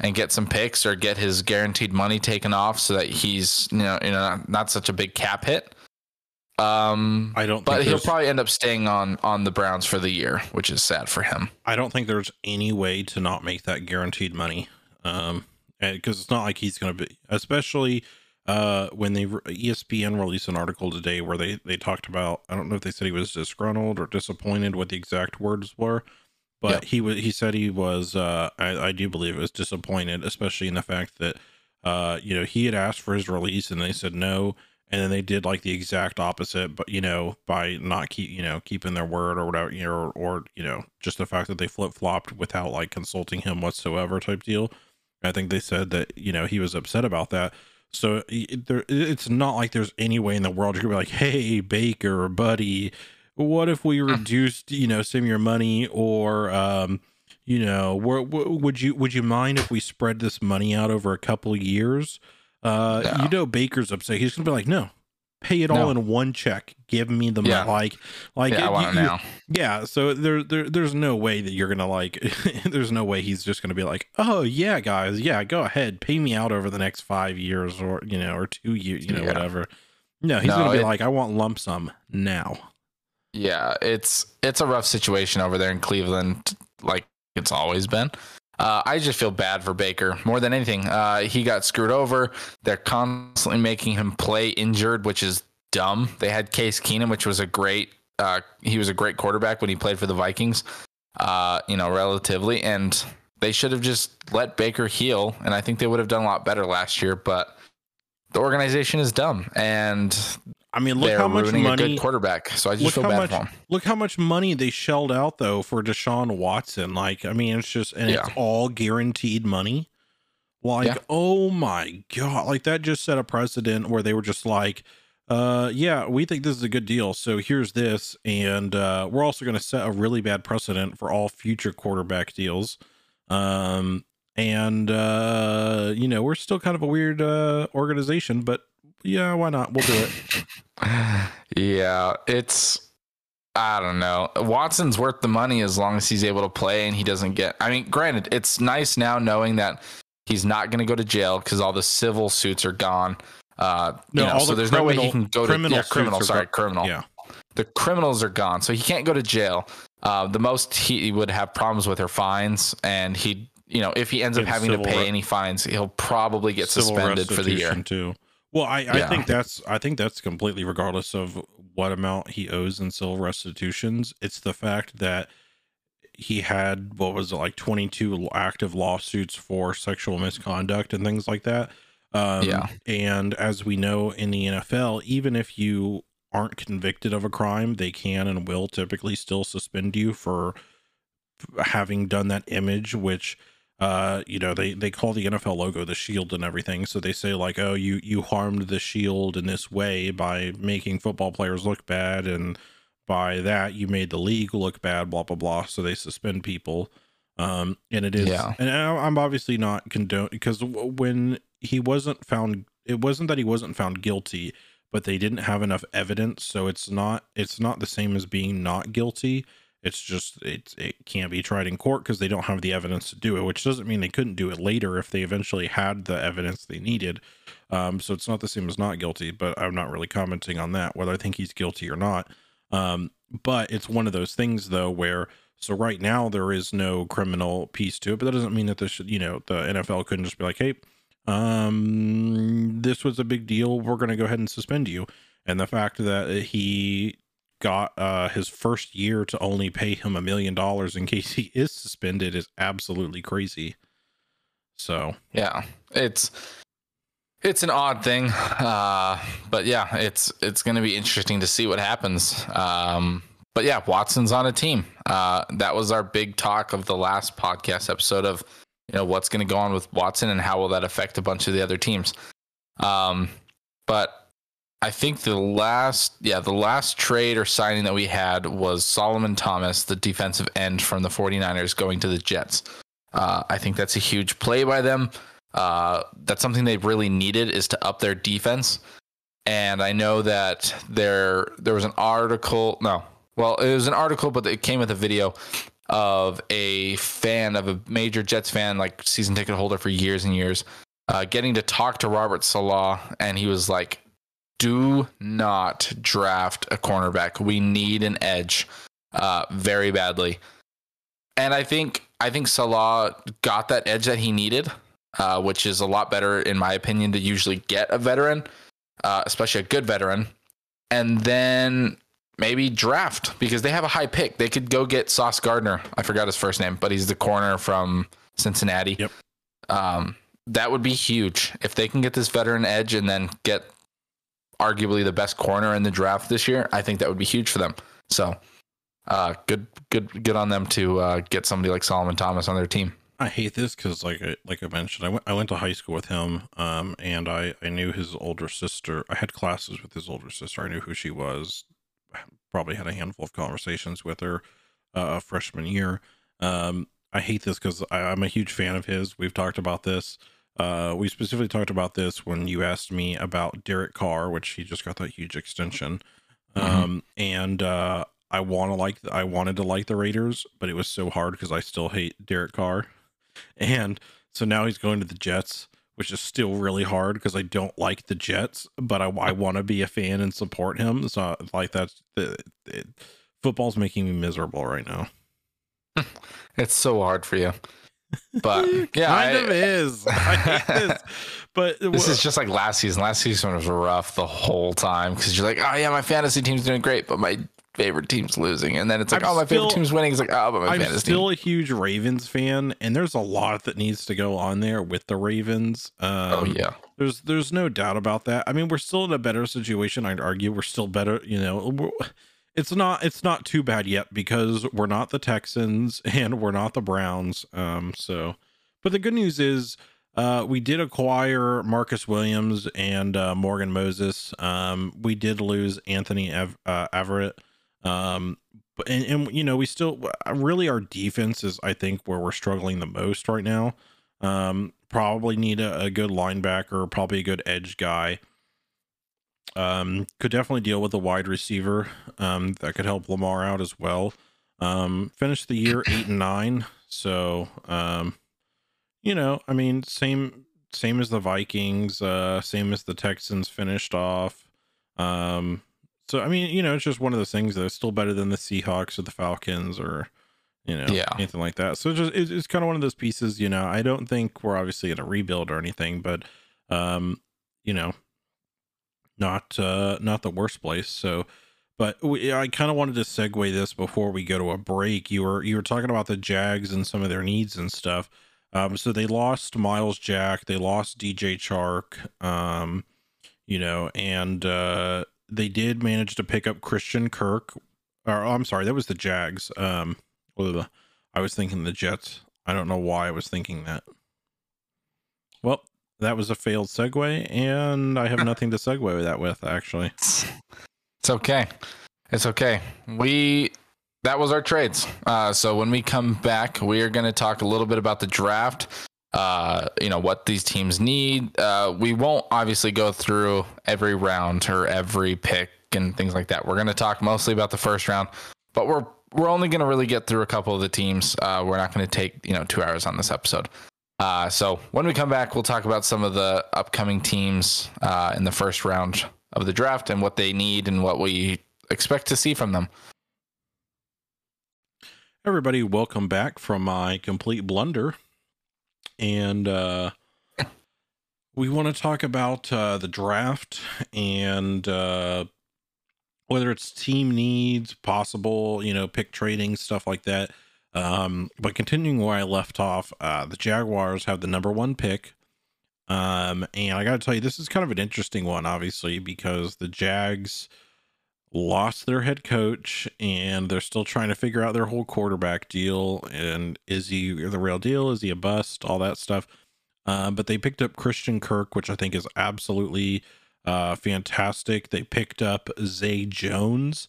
and get some picks or get his guaranteed money taken off so that he's you know you know not, not such a big cap hit. Um, I don't. but think he'll probably end up staying on on the Browns for the year, which is sad for him. I don't think there's any way to not make that guaranteed money. Um, because it's not like he's going to be, especially uh when they ESPN released an article today where they they talked about. I don't know if they said he was disgruntled or disappointed. What the exact words were, but he was. He said he was. Uh, I, I do believe it was disappointed, especially in the fact that uh you know he had asked for his release and they said no and then they did like the exact opposite but you know by not keep you know keeping their word or whatever you know or, or you know just the fact that they flip-flopped without like consulting him whatsoever type deal i think they said that you know he was upset about that so it, there, it's not like there's any way in the world you're gonna be like hey baker buddy what if we reduced you know some of your money or um you know where, would you would you mind if we spread this money out over a couple of years uh No. you know baker's upset he's gonna be like no pay it all in one check give me the Yeah. money like like yeah, I it- want it you- now. yeah so there, there there's no way that you're gonna like there's no way he's just gonna be like oh yeah guys yeah go ahead pay me out over the next five years or you know or two years you know Yeah. whatever no he's No, gonna be it- like i want lump sum now Yeah, it's it's a rough situation over there in Cleveland, like it's always been. Uh, I just feel bad for Baker more than anything. Uh, he got screwed over. They're constantly making him play injured, which is dumb. They had Case Keenum, which was a great. Uh, he was a great quarterback when he played for the Vikings. Uh, you know, relatively, and they should have just let Baker heal, and I think they would have done a lot better last year. But the organization is dumb, and i mean look they're how much money good quarterback. So I just look feel how bad much for him. look how much money they shelled out though for Deshaun Watson. Like, I mean, it's just and it's all guaranteed money. Like, Yeah. oh my god, like that just set a precedent where they were just like, uh, yeah, we think this is a good deal, so here's this, and uh, we're also going to set a really bad precedent for all future quarterback deals. Um, and uh, you know, we're still kind of a weird uh organization, but yeah, why not? We'll do it. yeah, it's I don't know. Watson's worth the money as long as he's able to play and he doesn't get. I mean, granted, it's nice now knowing that he's not going to go to jail because all the civil suits are gone. Uh, No, you know, all so the there's no way he criminal- can go to criminal yeah, criminal. Sorry, go- criminal. Yeah. The criminals are gone, so he can't go to jail. Uh, the most he would have problems with are fines, and he, you know, if he ends up having to pay re- any fines, he'll probably get suspended for the year. too. Well, I, I Yeah. think that's I think that's completely regardless of what amount he owes in civil restitutions. It's the fact that he had what was it like 22 active lawsuits for sexual misconduct and things like that. Um, Yeah. And as we know in the NFL, even if you aren't convicted of a crime, they can and will typically still suspend you for having done that image, which uh you know they they call the NFL logo the shield and everything. So they say like oh you you harmed the shield in this way by making football players look bad. And by that you made the league look bad blah blah blah. So they suspend people. Um and it is Yeah. and I'm obviously not condone because when he wasn't found it wasn't that he wasn't found guilty but they didn't have enough evidence. So it's not it's not the same as being not guilty it's just it it can't be tried in court because they don't have the evidence to do it, which doesn't mean they couldn't do it later if they eventually had the evidence they needed. Um, so it's not the same as not guilty, but I'm not really commenting on that whether I think he's guilty or not. Um, but it's one of those things though where so right now there is no criminal piece to it, but that doesn't mean that this should you know the NFL couldn't just be like, hey, um, this was a big deal. We're going to go ahead and suspend you. And the fact that he got uh his first year to only pay him a million dollars in case he is suspended is absolutely crazy. So Yeah, it's it's an odd thing, uh, but yeah, it's it's going to be interesting to see what happens. Um, but yeah, Watson's on a team. Uh, that was our big talk of the last podcast episode of you know what's going to go on with Watson and how will that affect a bunch of the other teams. Um, but I think the last yeah the last trade or signing that we had was Solomon Thomas, the defensive end from the 49ers, going to the Jets. Uh, I think that's a huge play by them. Uh, that's something they really needed is to up their defense. And I know that there there was an article. No, well, it was an article, but it came with a video of a fan of a major Jets fan, like season ticket holder for years and years, uh, getting to talk to Robert Saleh, and he was like, "Do not draft a cornerback. We need an edge, uh, very badly." And I think I think Saleh got that edge that he needed, uh, which is a lot better, in my opinion, to usually get a veteran, uh, especially a good veteran, and then maybe draft because they have a high pick. They could go get Sauce Gardner. I forgot his first name, but he's the corner from Cincinnati. Yep. Um, that would be huge if they can get this veteran edge and then get arguably the best corner in the draft this year. I think that would be huge for them. So, uh, good, good, good on them to uh, get somebody like Solomon Thomas on their team. I hate this because, like, I, like I mentioned, I went I went to high school with him, um, and I I knew his older sister. I had classes with his older sister. I knew who she was. Probably had a handful of conversations with her, uh, freshman year. Um, I hate this because I'm a huge fan of his. We've talked about this. Uh, we specifically talked about this when you asked me about Derek Carr, which he just got that huge extension. Um, and uh, I want to like I wanted to like the Raiders, but it was so hard because I still hate Derek Carr. And so now he's going to the Jets, which is still really hard because I don't like the Jets, but I, I want to be a fan and support him. So like that's the football's making me miserable right now. It's so hard for you. But yeah, kind I- of is. I hate this. But this is just like last season. Last season was rough the whole time because you're like, oh yeah, my fantasy team's doing great, but my favorite team's losing, and then it's like, I'm oh, my still- favorite team's winning. It's like, oh, but my I'm fantasy still team. a huge Ravens fan, and there's a lot that needs to go on there with the Ravens. Um, Oh yeah, There's there's no doubt about that. I mean, we're still in a better situation. I'd argue we're still better. You know, we're, it's not it's not too bad yet because we're not the Texans and we're not the Browns. Um, so, but the good news is. Uh, we did acquire Marcus Williams and uh, Morgan Moses. Um, we did lose Anthony Ev- uh, Averett. Um, but and, and you know we still really our defense is I think where we're struggling the most right now. Um, probably need a, a good linebacker, probably a good edge guy. Um, could definitely deal with a wide receiver. Um, that could help Lamar out as well. Um, finished the year eight and nine. So, um, you know, I mean, same same as the Vikings, uh, same as the Texans finished off. Um, so I mean, you know, it's just one of those things that's still better than the Seahawks or the Falcons or you know Yeah. anything like that. So it's just it's, it's kind of one of those pieces. You know, I don't think we're obviously in a rebuild or anything, but um, you know, not uh, not the worst place. So. But we, I kind of wanted to segue this before we go to a break. You were you were talking about the Jags and some of their needs and stuff. Um, so they lost Myles Jack, they lost DJ Chark, um, you know, and uh, they did manage to pick up Christian Kirk. Or I'm sorry, that was the Jags. Um, I was thinking the Jets. I don't know why I was thinking that. Well, that was a failed segue, and I have nothing to segue that with actually. It's, okay. It's okay. We that was our trades. Uh, so when we come back, we are going to talk a little bit about the draft. Uh, you know what these teams need. Uh, we won't obviously go through every round or every pick and things like that. We're going to talk mostly about the first round, but we're we're only going to really get through a couple of the teams. Uh, we're not going to take you know two hours on this episode. Uh, so when we come back, we'll talk about some of the upcoming teams uh, in the first round of the draft and what they need and what we expect to see from them. Everybody, welcome back from my complete blunder. And uh, we want to talk about uh, the draft and uh, whether it's team needs, possible, you know, pick trading, stuff like that. Um, but continuing where I left off, uh, the Jaguars have the number one pick. Um, and I got to tell you, this is kind of an interesting one, obviously, because the Jags lost their head coach and they're still trying to figure out their whole quarterback deal and is he the real deal? Is he a bust? All that stuff. Uh, but they picked up christian kirk which i think is absolutely uh, fantastic. They picked up zay jones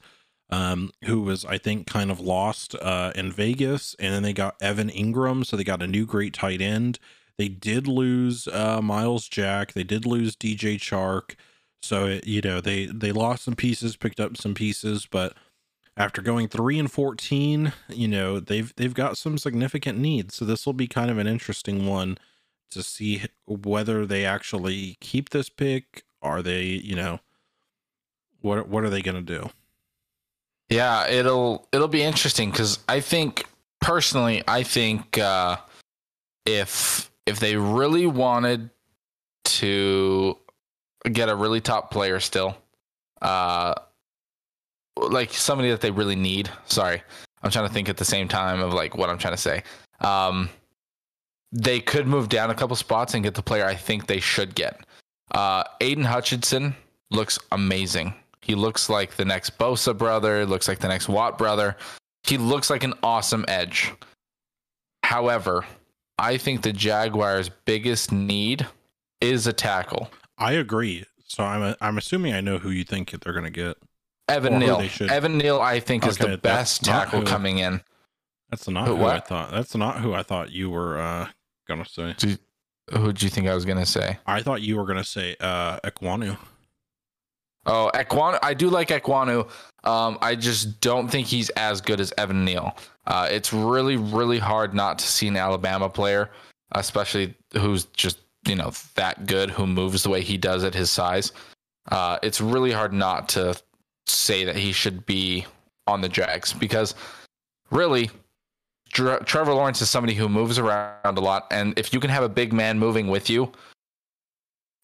um, who was i think kind of lost uh, in vegas and then they got evan engram so they got a new great tight end they did lose uh, myles jack they did lose dj chark so it, you know they they lost some pieces, picked up some pieces, but after going three and fourteen, you know they've they've got some significant needs. So this will be kind of an interesting one to see whether they actually keep this pick. Are they you know what what are they going to do? Yeah, it'll it'll be interesting because I think personally, I think uh, if if they really wanted to get a really top player still, uh, like somebody that they really need. Sorry, I'm trying to think at the same time of like what I'm trying to say. Um, they could move down a couple spots and get the player I think they should get. Uh, Aidan Hutchinson looks amazing. He looks like the next Bosa brother, looks like the next Watt brother. He looks like an awesome edge. However, I think the Jaguars' biggest need is a tackle. I agree. So I'm a, I'm assuming I know who you think they're going to get. Evan Neal. Evan Neal, I think, is the best tackle coming in. That's not Who- who, I thought. That's not who I thought you were uh, going to say. Who do you think I was going to say? I thought you were going to say uh, Ekwonu. Oh, Ekwonu. I do like Ekwonu. Um, I just don't think he's as good as Evan Neal. Uh, it's really, really hard not to see an Alabama player, especially who's just you know that good, who moves the way he does at his size. Uh, it's really hard not to say that he should be on the Jags because really, Trevor Lawrence is somebody who moves around a lot, and if you can have a big man moving with you,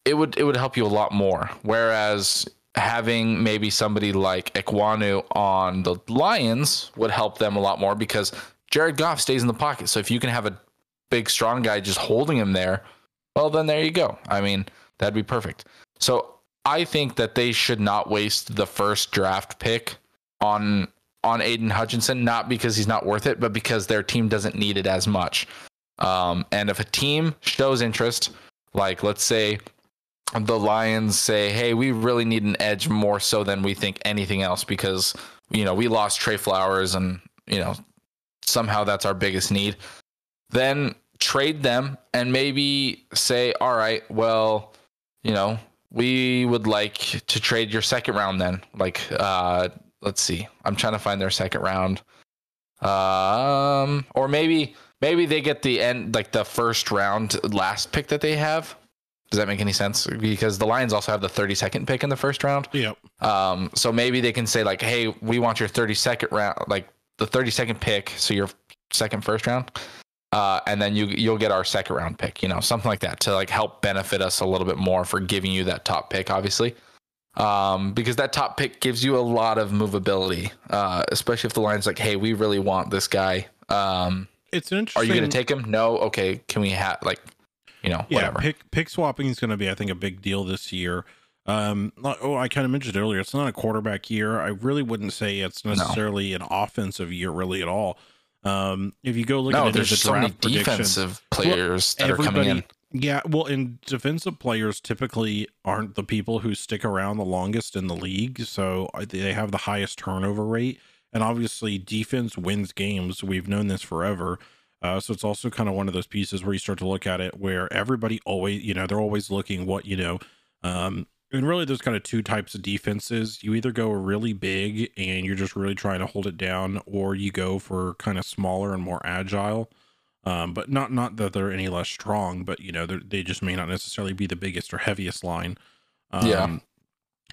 it would it would help you a lot more. Whereas having maybe somebody like Ekwonu on the Lions would help them a lot more because Jared Goff stays in the pocket. So if you can have a big strong guy just holding him there, well then there you go. I mean, that'd be perfect. So I think that they should not waste the first draft pick on on Aidan Hutchinson, not because he's not worth it, but because their team doesn't need it as much. Um, and if a team shows interest, like let's say the Lions say, "Hey, we really need an edge more so than we think anything else because you know we lost Trey Flowers and you know somehow that's our biggest need." Then trade them and maybe say, "All right, well, you know, we would like to trade your second round then." Like, uh, let's see, I'm trying to find their second round. Um, or maybe maybe they get the end like the first round last pick that they have Does that make any sense? Because the Lions also have the 32nd pick in the first round. Yep. Um, so maybe they can say like, "Hey, we want your 32nd round, like the 32nd pick, so your second first round, uh, and then you you'll get our second round pick, you know, something like that to like help benefit us a little bit more for giving you that top pick, obviously, um, because that top pick gives you a lot of movability, uh, especially if the Lions like, "Hey, we really want this guy." Um, It's an interesting. are you going to take him? No. Okay. Can we have like, you know, yeah, whatever. pick pick swapping is going to be, I think, a big deal this year. Um, oh, I kind of mentioned earlier, it's not a quarterback year. I really wouldn't say it's necessarily an offensive year, really at all. Um, if you go look at no, any there's the so many defensive players that are coming in. Yeah, well, and defensive players typically aren't the people who stick around the longest in the league, so they have the highest turnover rate. And obviously, defense wins games. We've known this forever. Uh, so it's also kind of one of those pieces where you start to look at it where everybody always, you know, they're always looking what you know. Um, and really, there's kind of two types of defenses. You either go really big and you're just really trying to hold it down, or you go for kind of smaller and more agile um, but not not that they're any less strong, but you know they're- just may not necessarily be the biggest or heaviest line. Um, Yeah.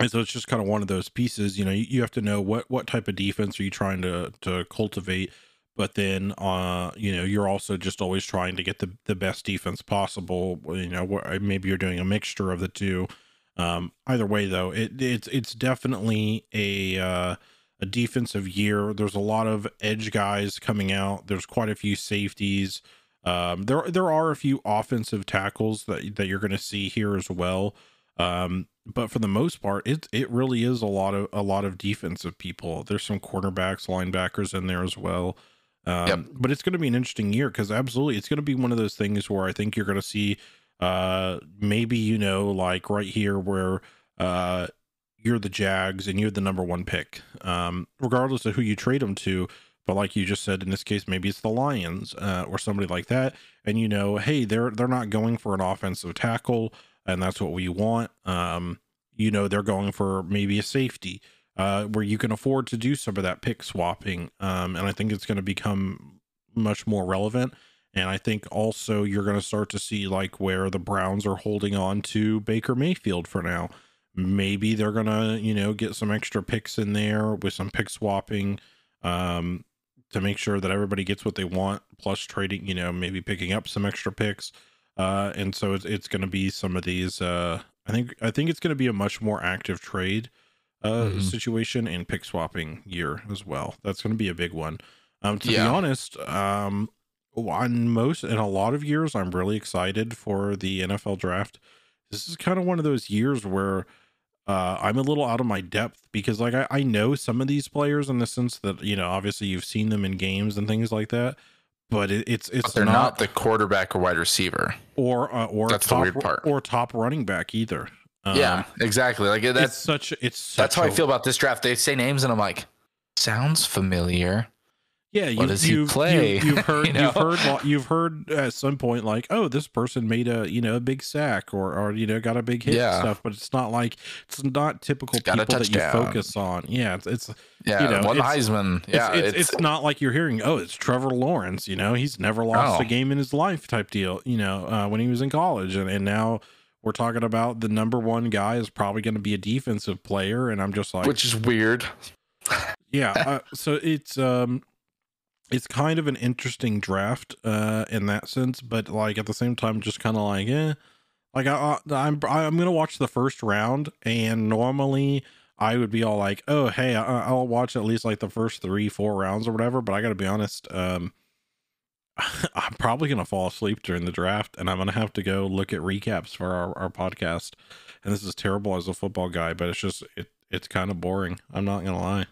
and so it's just kind of one of those pieces. You know, you, you have to know what what type of defense are you trying to to cultivate, but then uh you know you're also just always trying to get the the best defense possible. You know, maybe you're doing a mixture of the two. Um, either way, though, it it's it's definitely a uh, a defensive year. There's a lot of edge guys coming out. There's quite a few safeties. Um, there there are a few offensive tackles that that you're going to see here as well. Um, but for the most part, it it really is a lot of a lot of defensive people. There's some cornerbacks, linebackers in there as well. Um, Yep. But it's going to be an interesting year because absolutely, it's going to be one of those things where I think you're going to see, uh, maybe you know, like right here where, uh, you're the Jags and you're the number one pick, um, regardless of who you trade them to. But like you just said, in this case, maybe it's the Lions uh, or somebody like that, and you know, hey, they're they're not going for an offensive tackle, and that's what we want. Um, you know, they're going for maybe a safety uh, where you can afford to do some of that pick swapping, um, and I think it's going to become much more relevant. And I think also you're going to start to see like where the Browns are holding on to Baker Mayfield for now maybe they're gonna you know get some extra picks in there with some pick swapping um to make sure that everybody gets what they want plus trading you know maybe picking up some extra picks uh and so it's, it's gonna be some of these uh i think i think it's gonna be a much more active trade uh Mhm. situation and pick swapping year as well that's gonna be a big one um to Yeah. be honest um on most in a lot of years i'm really excited for the nfl draft this is kind of one of those years where uh, I'm a little out of my depth because like I, I know some of these players in the sense that you know obviously you've seen them in games and things like that, but it, it's it's But they're not, not, the quarterback or wide receiver. or uh, or That's the top, weird part. or top running back either. Um, yeah, exactly. Like that's that's such it's such that's how I a- feel about this draft. They say names and I'm like, sounds familiar. Yeah, you, What does he you've, play? You, have heard, You know? you've heard, you've heard at some point like, oh, this person made a, you know, a big sack or, or you know, got a big hit Yeah. and stuff. But it's not like it's not typical a people that you focus on. Yeah, it's it's Yeah, You know, one it's- Heisman. Yeah, it's, it's, it's not like you're hearing, oh, it's Trevor Lawrence. You know, he's never lost Oh. a game in his life, type deal. You know, uh, when he was in college, and, and now we're talking about the number one guy is probably going to be a defensive player, and I'm just like, which is weird. yeah. Uh, so it's um, it's kind of an interesting draft uh in that sense, but like at the same time, just kind of like, eh. Like I, I, I'm I'm gonna watch the first round, and normally I would be all like, oh hey, I, I'll watch at least like the first three, four rounds or whatever. But I got to be honest, um, I'm probably gonna fall asleep during the draft, and I'm gonna have to go look at recaps for our, our podcast. And this is terrible as a football guy, but it's just it it's kind of boring. I'm not gonna lie.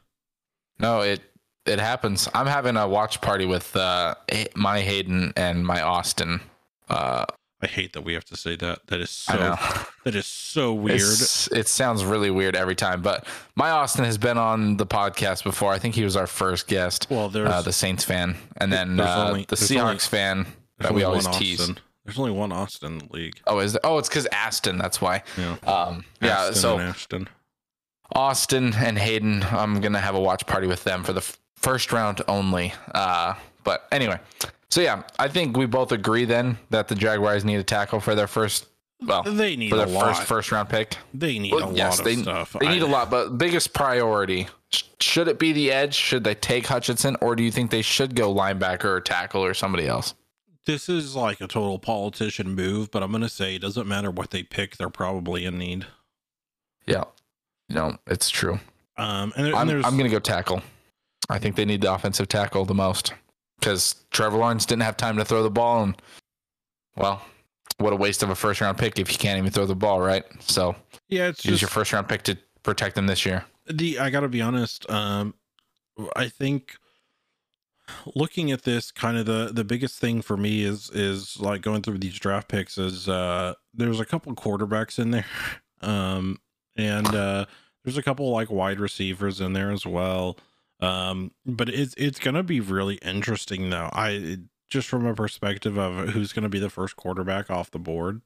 No, it it happens. I'm having a watch party with uh my Hayden and my Austin. Uh, I hate that we have to say that. That is so. that is so weird. It's- it sounds really weird every time, but my Austin has been on the podcast before. I think he was our first guest, well, there's uh, the Saints fan, and then uh, only- the Seahawks only- fan that we always tease. There's only one Austin in the league. Oh, is there? Oh, it's because Aston. That's why. Yeah. Um, yeah. So and Ashton. Austin and Hayden, I'm gonna have a watch party with them for the f- first round only. Uh, but anyway, so yeah, I think we both agree then that the Jaguars need a tackle for their first Well, they need for a their lot. first first round pick. they need Well, a yes, lot of they, stuff. They need a lot, but biggest priority should it be the edge? Should they take Hutchinson, or do you think they should go linebacker or tackle or somebody else? This is like a total politician move, but I'm gonna say it doesn't matter what they pick; they're probably in need. Yeah, no, it's true. Um, and, there, I'm, and I'm going to go tackle. I think they need the offensive tackle the most because Trevor Lawrence didn't have time to throw the ball, and well, what a waste of a first round pick if you can't even throw the ball, right? So yeah, it's use just your first round pick to protect them this year. the I gotta be honest. Um, I think looking at this, kind of the the biggest thing for me is is like going through these draft picks is uh there's a couple quarterbacks in there, um, and uh there's a couple like wide receivers in there as well. Um, but it's it's gonna be really interesting though. I just from a perspective of who's gonna be the first quarterback off the board.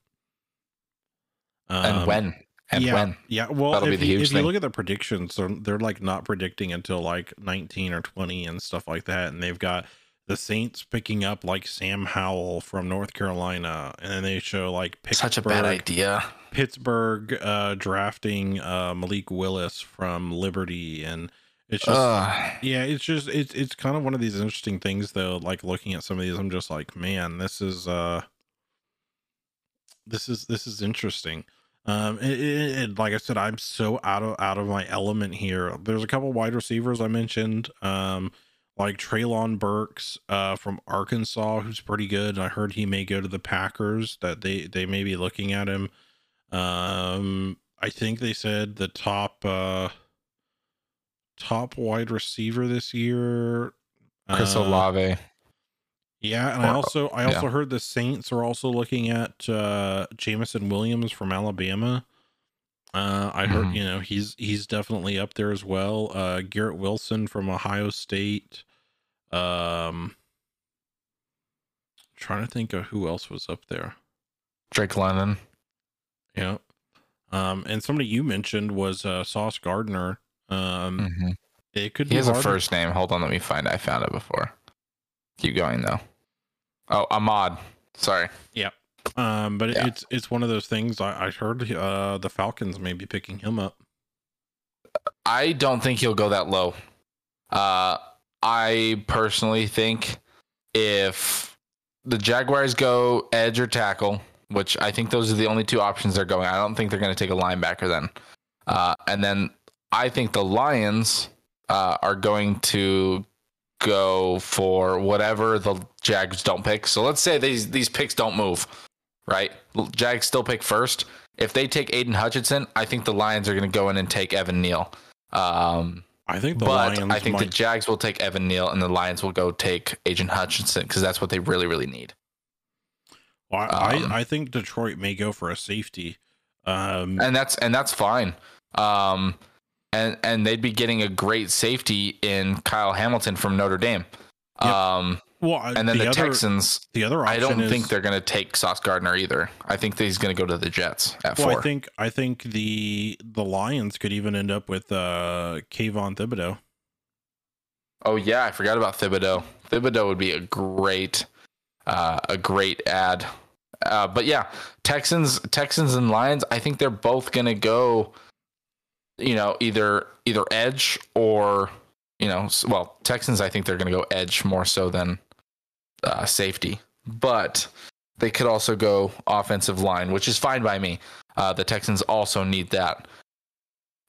And Um, when? And yeah, when? Yeah, well, That'll be if, the you, huge if you look at the predictions, they're, they're like not predicting until like 19 or 20 and stuff like that. And they've got the Saints picking up like Sam Howell from North Carolina. And then they show like Pittsburgh, Such a bad idea. Pittsburgh uh, drafting uh, Malik Willis from Liberty. And it's just, yeah, it's just, it's, it's kind of one of these interesting things though. Like looking at some of these, I'm just like, man, this is, uh, this is, this is interesting. Um, it, it, it- like I said, I'm so out of out of my element here. There's a couple wide receivers I mentioned, um, like Treylon Burks, uh, from Arkansas, who's pretty good. I heard he may go to the Packers. That they they may be looking at him. Um, I think they said the top uh top wide receiver this year. Chris uh, Olave. yeah, and I also I yeah. also heard the Saints are also looking at uh Jameson Williams from Alabama. Uh I heard, Mhm. you know, he's he's definitely up there as well. Uh Garrett Wilson from Ohio State. Um trying to think of who else was up there. Drake London. Yeah. Um and somebody you mentioned was uh Sauce Gardner. Um Mhm. it could He be has a first name. Hold on, let me find it. I found it before. Keep going though. Oh, Ahmad. Sorry. Yeah. Um but Yeah. it's it's one of those things I, I heard uh the Falcons may be picking him up. I don't think he'll go that low. Uh, I personally think if the Jaguars go edge or tackle, which I think those are the only two options they're going, I don't think they're going to take a linebacker then. Uh, and then I think the Lions uh, are going to go for whatever the Jags don't pick. So let's say these these picks don't move, right? Jags still pick first. If they take Aidan Hutchinson, I think the Lions are going to go in and take Evan Neal. Um, I think the but Lions I think the Jags will take Evan Neal and the Lions will go take Aidan Hutchinson because that's what they really, really need. Well, I, Um, I I think Detroit may go for a safety. Um, And that's and that's fine. Um, and and they'd be getting a great safety in Kyle Hamilton from Notre Dame. Yep. Um, well, and then the, other Texans, the other I don't is, think they're going to take Sauce Gardner either. I think that he's going to go to the Jets at Well, four. I think I think the the Lions could even end up with uh Kayvon Thibodeaux. Oh yeah, I forgot about Thibodeaux. Thibodeaux would be a great, uh, a great ad. Uh, but yeah, Texans, Texans and Lions. I think they're both gonna go. You know, either either edge or you know, well, Texans. I think they're gonna go edge more so than uh, safety, but they could also go offensive line, which is fine by me. Uh, the Texans also need that.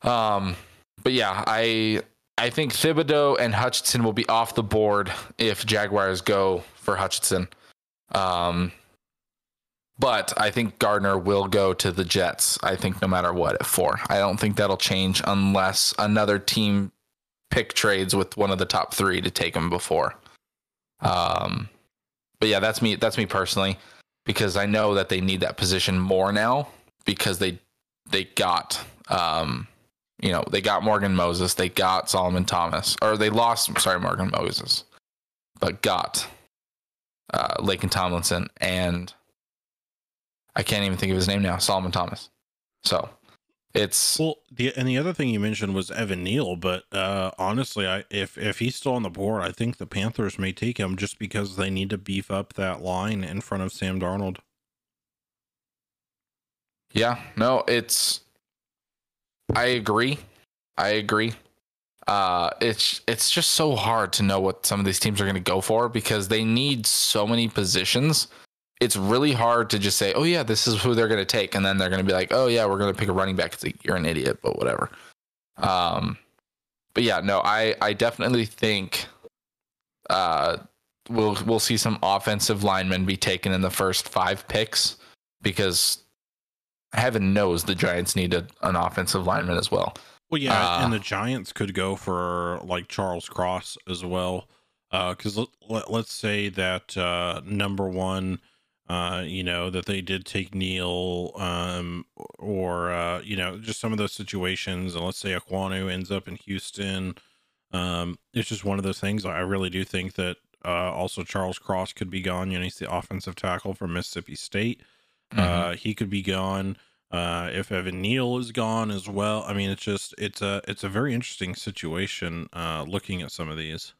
Um, but yeah, I I think Thibodeaux and Hutchinson will be off the board if Jaguars go for Hutchinson. Um, but I think Gardner will go to the Jets. I think no matter what at four. I don't think that'll change unless another team pick trades with one of the top three to take him before. Um, but yeah, that's me. That's me personally because I know that they need that position more now because they they got um, you know, they got Morgan Moses, they got Solomon Thomas, or they lost, sorry, Morgan Moses, but got uh, Laken Tomlinson, and I can't even think of his name now, Solomon Thomas. So it's Well, the and the other thing you mentioned was Evan Neal, but uh honestly, I if if he's still on the board, I think the Panthers may take him just because they need to beef up that line in front of Sam Darnold. Yeah, no, it's. I agree. I agree. Uh, it's it's just so hard to know what some of these teams are going to go for because they need so many positions. It's really hard to just say, "Oh yeah, this is who they're going to take," and then they're going to be like, "Oh yeah, we're going to pick a running back." It's like, you're an idiot, but whatever. Um, but yeah, no, I I definitely think uh we'll we'll see some offensive linemen be taken in the first five picks because heaven knows the Giants need a, an offensive lineman as well. Well, yeah, Uh, and the Giants could go for like Charles Cross as well. Because let, let, let's say that uh, number one, uh, you know, that they did take Neal, um, or uh, you know, just some of those situations. And let's say Ekwonu ends up in Houston. Um, it's just one of those things. I really do think that uh, also Charles Cross could be gone. You know, he's the offensive tackle from Mississippi State. Mm-hmm. Uh, he could be gone. Uh, if Evan Neal is gone as well, I mean, it's just it's a it's a very interesting situation. Uh, looking at some of these.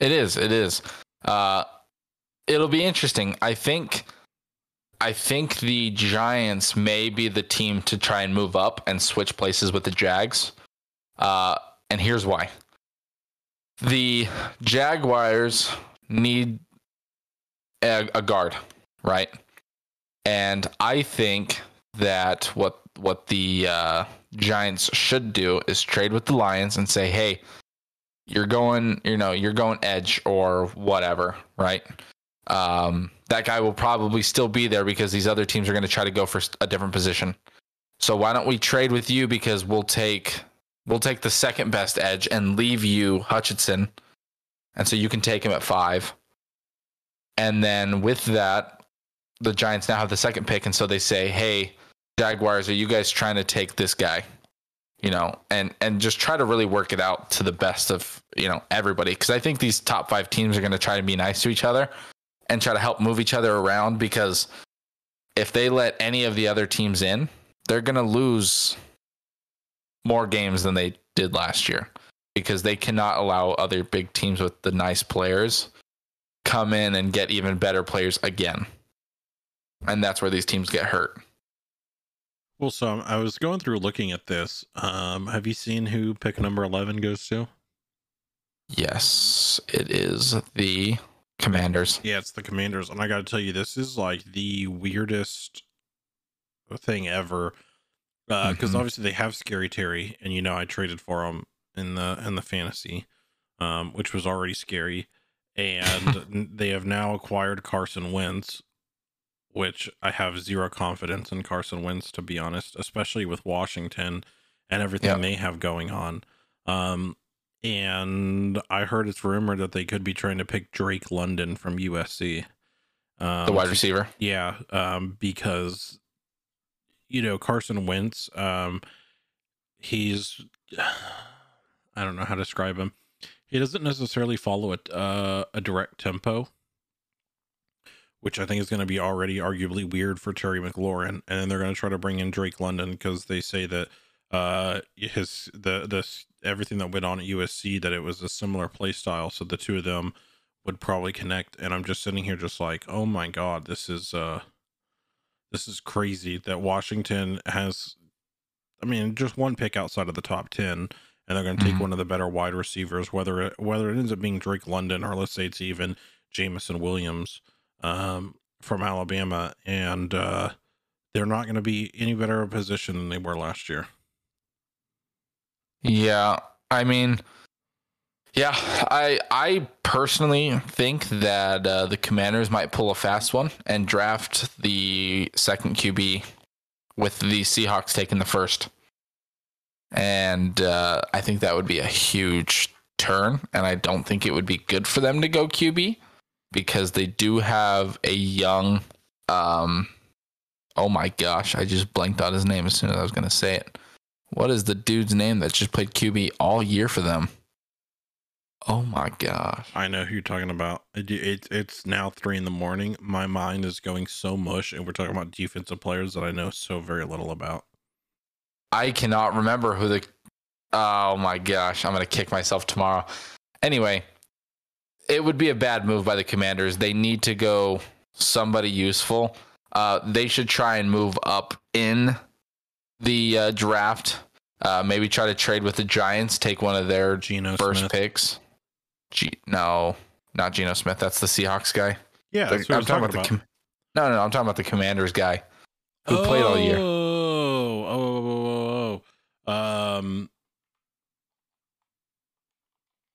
It is. It is. It'll be interesting. I think. I think the Giants may be the team to try and move up and switch places with the Jags. Uh, and here's why. The Jaguars need a, a guard, right? And I think that what what the uh, Giants should do is trade with the Lions and say, "Hey, you're going, you know, you're going edge or whatever, right? Um, that guy will probably still be there because these other teams are going to try to go for a different position. So why don't we trade with you because we'll take we'll take the second best edge and leave you Hutchinson, and so you can take him at five. And then with that, the Giants now have the second pick, and so they say, "Hey, Jaguars, are you guys trying to take this guy?" you know, and and just try to really work it out to the best of you know everybody. Because I think these top five teams are going to try to be nice to each other and try to help move each other around. Because if they let any of the other teams in, they're going to lose more games than they did last year because they cannot allow other big teams with the nice players come in and get even better players again. And that's where these teams get hurt. Well, so um, I was going through looking at this. Um, have you seen who pick number eleven goes to? Yes, it is the Commanders. Yeah, it's the Commanders, and I got to tell you, this is like the weirdest thing ever. Because Mhm. obviously they have Scary Terry, and you know I traded for him in the in the fantasy, um, which was already scary, and they have now acquired Carson Wentz, which I have zero confidence in Carson Wentz to be honest, especially with Washington and everything Yeah. they have going on. Um, and I heard it's rumored that they could be trying to pick Drake London from USC. Um, The wide receiver. yeah, um, because you know Carson Wentz, um, he's I don't know how to describe him. He doesn't necessarily follow a uh, a direct tempo, which I think is going to be already arguably weird for Terry McLaurin, and then they're going to try to bring in Drake London because they say that uh his the this everything that went on at USC that it was a similar play style, so the two of them would probably connect. And I'm just sitting here just like, oh my god, this is uh this is crazy that Washington has I mean, just one pick outside of the top 10 and they're going to take Mhm. one of the better wide receivers whether it whether it ends up being Drake London or let's say it's even Jameson Williams um from Alabama and uh they're not going to be any better a position than they were last year. Yeah, I mean, yeah, I I personally think that uh, the Commanders might pull a fast one and draft the second QB with the Seahawks taking the first, and uh, I think that would be a huge turn, and I don't think it would be good for them to go QB because they do have a young. Um, oh my gosh, I just blanked out his name as soon as I was going to say it. What is the dude's name that just played QB all year for them? Oh my gosh. I know who you're talking about. It, it, it's now three in the morning. My mind is going so mush, and we're talking about defensive players that I know so very little about. I cannot remember who the. Oh my gosh. I'm going to kick myself tomorrow. Anyway, it would be a bad move by the commanders. They need to go somebody useful. Uh, they should try and move up in the uh, draft. Uh, maybe try to trade with the Giants, take one of their Geno first Smith. picks. G- no, not Geno Smith. That's the Seahawks guy. Yeah, The- I'm, talking, about. the com- no, no, no. I'm talking about the Commanders guy who played all year. Oh, oh, oh, oh, oh. Um,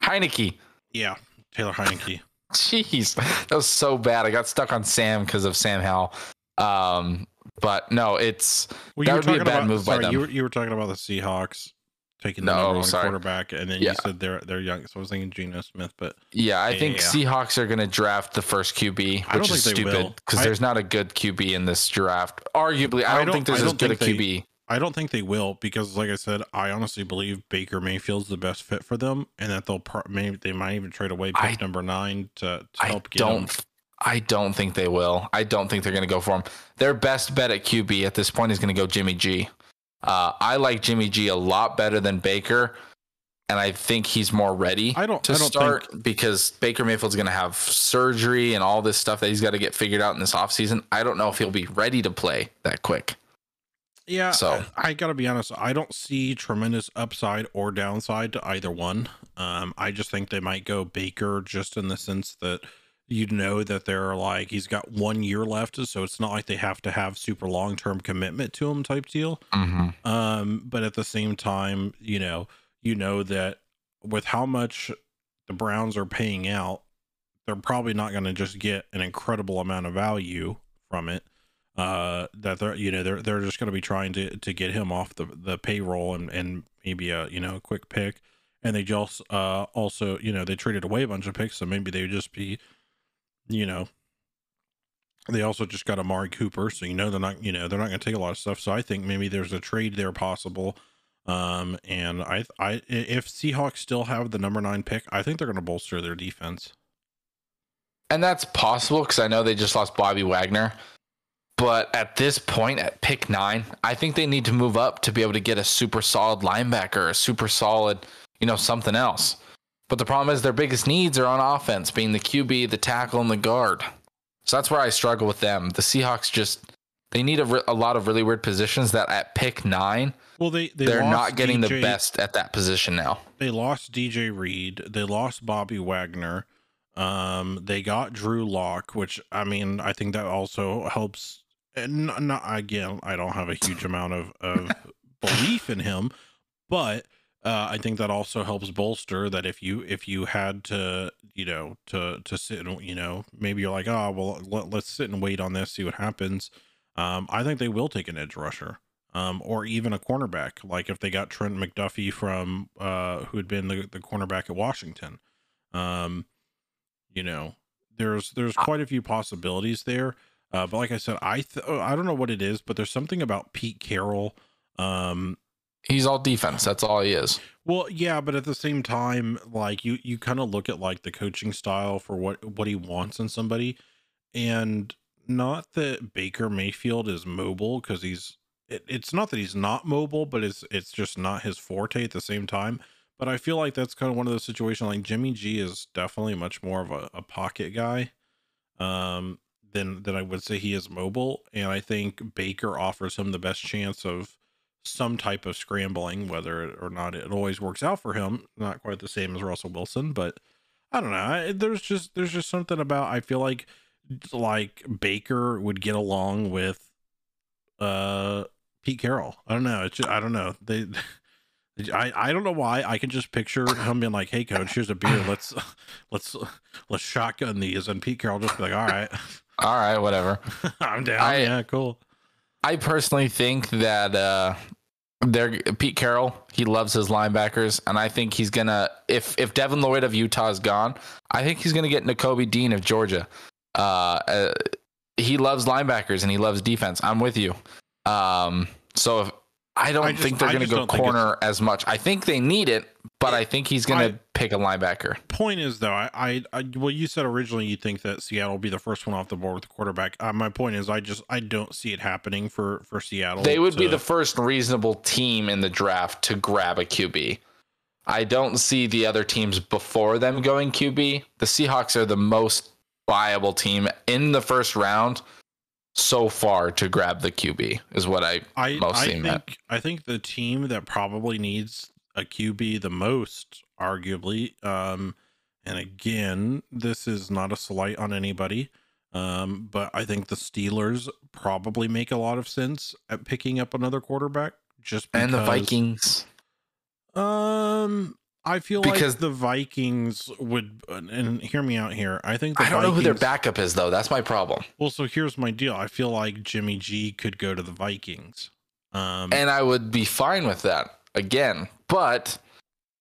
Heinicke. yeah, Taylor Heinicke. Jeez, that was so bad. I got stuck on Sam because of Sam Howell. Um, but no, it's Well, That you were would be a talking bad about, move by them. You were, you were talking about the Seahawks taking the No, number one sorry. quarterback, and then Yeah. you said they're they're young. So I was thinking Geno Smith, but yeah. I Yeah, think yeah. Seahawks are going to draft the first QB, which is think they will. stupid because there's not a good QB in this draft. Arguably, I I don't, don't- think there's I don't good a QB. I don't think they will because, like I said, I honestly believe Baker Mayfield's the best fit for them, and that they'll pro- maybe they might even trade away pick I- number nine to, to I help get him. don't. I don't think they will. I don't think they're going to go for him. Their best bet at QB at this point is going to go Jimmy G. Uh, I like Jimmy G a lot better than Baker, and I think he's more ready I don't- to I don't start because Baker Mayfield's going to have surgery and all this stuff that he's got to get figured out in this offseason. I don't know if he'll be ready to play that quick. Yeah, So- I, I gotta be honest. I don't see tremendous upside or downside to either one. Um, I just think they might go Baker just in the sense that you know that they're like he's got one year left, so it's not like they have to have super long term commitment to him type deal. Mm-hmm. Um, but at the same time, you know, you know that with how much the Browns are paying out, they're probably not going to just get an incredible amount of value from it. Uh, that they're you know they're they're just going to be trying to to get him off the the payroll and and maybe a you know a quick pick, and they just uh also you know they traded away a bunch of picks, so maybe they would just be, you know. They also just got Amari Cooper, so you know they're not, you know, they're not going to take a lot of stuff. So I think maybe there's a trade there possible. Um, and I, I, if Seahawks still have the number nine pick, I think they're going to bolster their defense. And that's possible because I know they just lost Bobby Wagner. But at this point, at pick nine, I think they need to move up to be able to get a super solid linebacker, a super solid, you know, something else. But the problem is their biggest needs are on offense, being the QB, the tackle, and the guard. So that's where I struggle with them. The Seahawks just they need a, a lot of really weird positions that at pick nine Well, they, they are not getting the best at that position now. They lost DJ Reed. They lost Bobby Wagner. Um, they got Drew Lock, which I mean, I think that also helps. And not, not again, I don't have a huge amount of, of belief in him, but uh, I think that also helps bolster that if you if you had to you know to to sit and you know maybe you're like oh well let, let's sit and wait on this see what happens. Um, I think they will take an edge rusher um, or even a cornerback. Like if they got Trent McDuffie from uh, who had been the, the cornerback at Washington. Um, you know, there's there's quite a few possibilities there. Uh, but like I said, I th- I don't know what it is, but there's something about Pete Carroll. Um, He's all defense. That's all he is. well, yeah, but at the same time, like you you kind of look at like the coaching style for what what he wants in somebody, and not that Baker Mayfield is mobile because he's it, it's not that he's not mobile, but it's it's just not his forte at the same time. But I feel like that's kind of one of those situations. Like Jimmy G is definitely much more of a, a pocket guy, um, than than I would say he is mobile, and I think Baker offers him the best chance of some type of scrambling, whether or not it always works out for him. Not quite the same as Russell Wilson, but I don't know. I, there's just there's just something about I feel like like Baker would get along with uh Pete Carroll. I don't know. It's just, I don't know. They I, I don't know why I can just picture him being like, "Hey, coach, here's a beer. Let's let's let's shotgun these," and Pete Carroll just be like, "All right, All right, whatever. I'm down. I- yeah, cool." I personally think that uh they're Pete Carroll, he loves his linebackers, and I think he's gonna if if Devin Lloyd of Utah is gone, I think he's gonna get Nakobe Dean of Georgia. Uh, uh he loves linebackers and he loves defense. I'm with you. Um so if I don't I just- think they're gonna go corner as much. I think they need it, but I think he's gonna I- pick a linebacker. point is though I, I i well you said originally you think that seattle will be the first one off the board with the quarterback uh, my point is i just i don't see it happening for for seattle They would be the first reasonable team in the draft to grab a QB. I don't see the other teams before them going QB. The Seahawks are the most viable team in the first round. so far to grab the QB is what I, I mostly I think. I think the team that probably needs a QB the most, arguably, um, and again, this is not a slight on anybody, um, but I think the Steelers probably make a lot of sense at picking up another quarterback. Just because, And the Vikings. Um, I feel Because- like the Vikings would, and hear me out here. I think the I don't know who their backup is though. That's my problem. Well, so here's my deal. I feel like Jimmy G could go to the Vikings. Um, And I would be fine with that again, but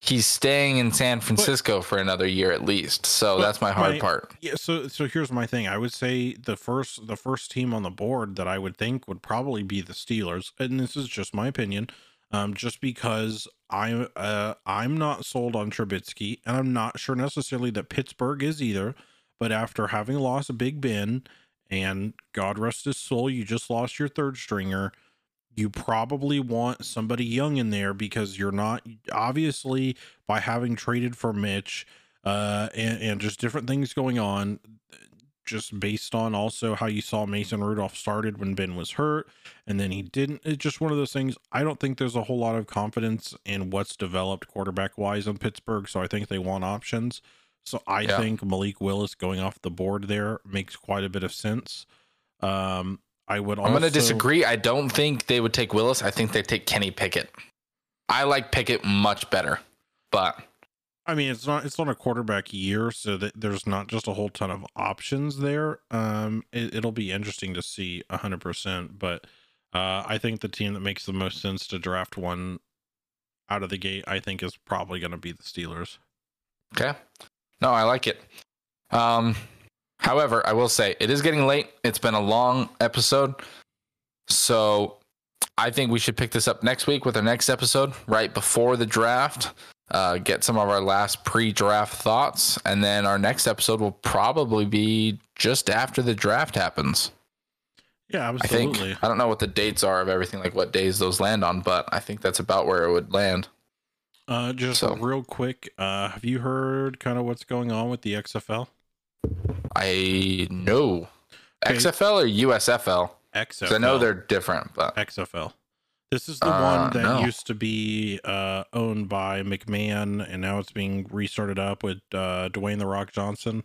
he's staying in San Francisco for another year at least. So But that's my hard part. Yeah, so so here's my thing. I would say the first the first team on the board that I would think would probably be the Steelers, and this is just my opinion. Um, just because I uh I'm not sold on Trubisky, and I'm not sure necessarily that Pittsburgh is either. But after having lost a Big Ben, and God rest his soul, you just lost your third stringer. You probably want somebody young in there because you're not obviously by having traded for Mitch uh, and, and just different things going on, just based on also how you saw Mason Rudolph started when Ben was hurt, and then he didn't. It's just one of those things. I don't think there's a whole lot of confidence in what's developed quarterback wise in Pittsburgh, so I think they want options. So I Yeah. think Malik Willis going off the board there makes quite a bit of sense. Um, I would. I'm going to disagree. I don't think they would take Willis. I think they take Kenny Pickett. I like Pickett much better, but I mean, it's not it's not a quarterback year, so that there's not just a whole ton of options there. Um, it, it'll be interesting to see hundred percent, but uh, I think the team that makes the most sense to draft one out of the gate, I think, is probably going to be the Steelers. okay. No, I like it. Um, however, I will say it is getting late. It's been a long episode. So I think we should pick this up next week with our next episode, right before the draft. Uh, get some of our last pre-draft thoughts, and then our next episode will probably be just after the draft happens. Yeah, I absolutely. think I don't know what the dates are of everything, like what days those land on, but I think that's about where it would land. Uh, just So- real quick, uh, have you heard kind of what's going on with the XFL? I know Okay. XFL or USFL? XFL. I know they're different, but XFL. This is the Uh, one that no. used to be uh, owned by McMahon, and now it's being restarted up with uh, Dwayne the Rock Johnson.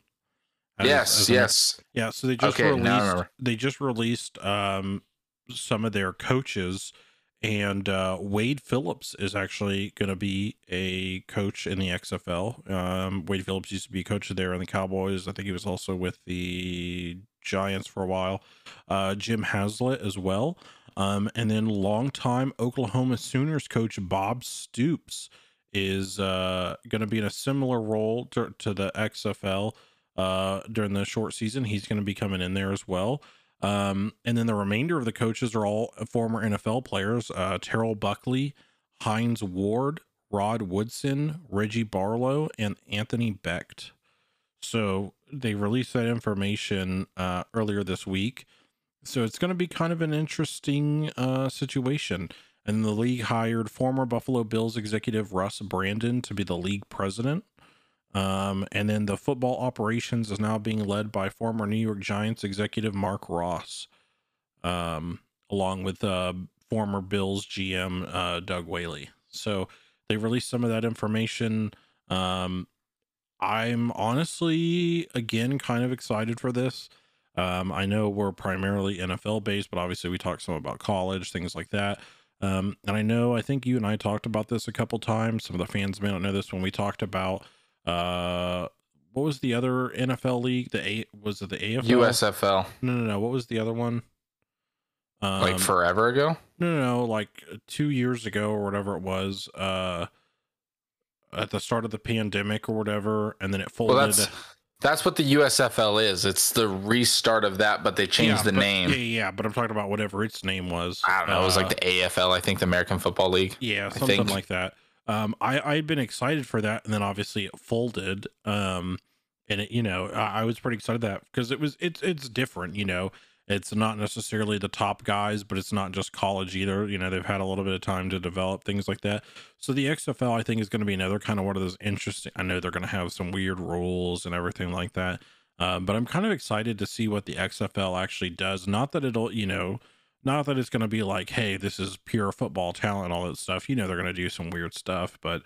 as- yes, as yes. yeah. So they just Okay, released. They just released um, some of their coaches, and uh, Wade Phillips is actually going to be a coach in the XFL. Um, Wade Phillips used to be a coach there in the Cowboys. I think he was also with the Giants for a while. Uh, Jim Haslett as well. Um, and then longtime Oklahoma Sooners coach Bob Stoops is uh, going to be in a similar role to, to the XFL uh, during the short season. He's going to be coming in there as well. Um, and then the remainder of the coaches are all former NFL players uh, Terrell Buckley, Hines Ward, Rod Woodson, Reggie Barlow, and Anthony Becht. So they released that information uh, earlier this week. So it's going to be kind of an interesting uh, situation. And the league hired former Buffalo Bills executive Russ Brandon to be the league president. Um, and then the football operations is now being led by former New York Giants executive Marc Ross, um, along with uh, former Bills GM uh, Doug Whaley. So they released some of that information. Um, I'm honestly, again, kind of excited for this. Um, I know we're primarily NFL based, but obviously we talk some about college, things like that. Um, and I know, I think you and I talked about this a couple times. Some of the fans may not know this when we talked about uh, what was the other NFL league? The A was it the AFL? USFL, No, no, no. What was the other one? Um, like forever ago. no, no, no, like two years ago or whatever it was. Uh, at the start of the pandemic or whatever, and then it folded. Well, that's that's what the USFL is. It's the restart of that, but they changed Yeah, the but- name. Yeah, yeah, but I'm talking about whatever its name was. I don't know. It was like Uh, the AFL, I think, the American Football League. yeah, I something think. like that. Um, I I'd been excited for that, and then obviously it folded. Um, and it, you know, I, I was pretty excited that because it was it's it's different. You know, it's not necessarily the top guys, but it's not just college either. You know, they've had a little bit of time to develop things like that. So the XFL, I think, is going to be another kind of one of those interesting. I know they're going to have some weird rules and everything like that. Uh, but I'm kind of excited to see what the XFL actually does. Not that it'll, you know, not that it's going to be like, hey, this is pure football talent, all that stuff. You know, they're going to do some weird stuff, but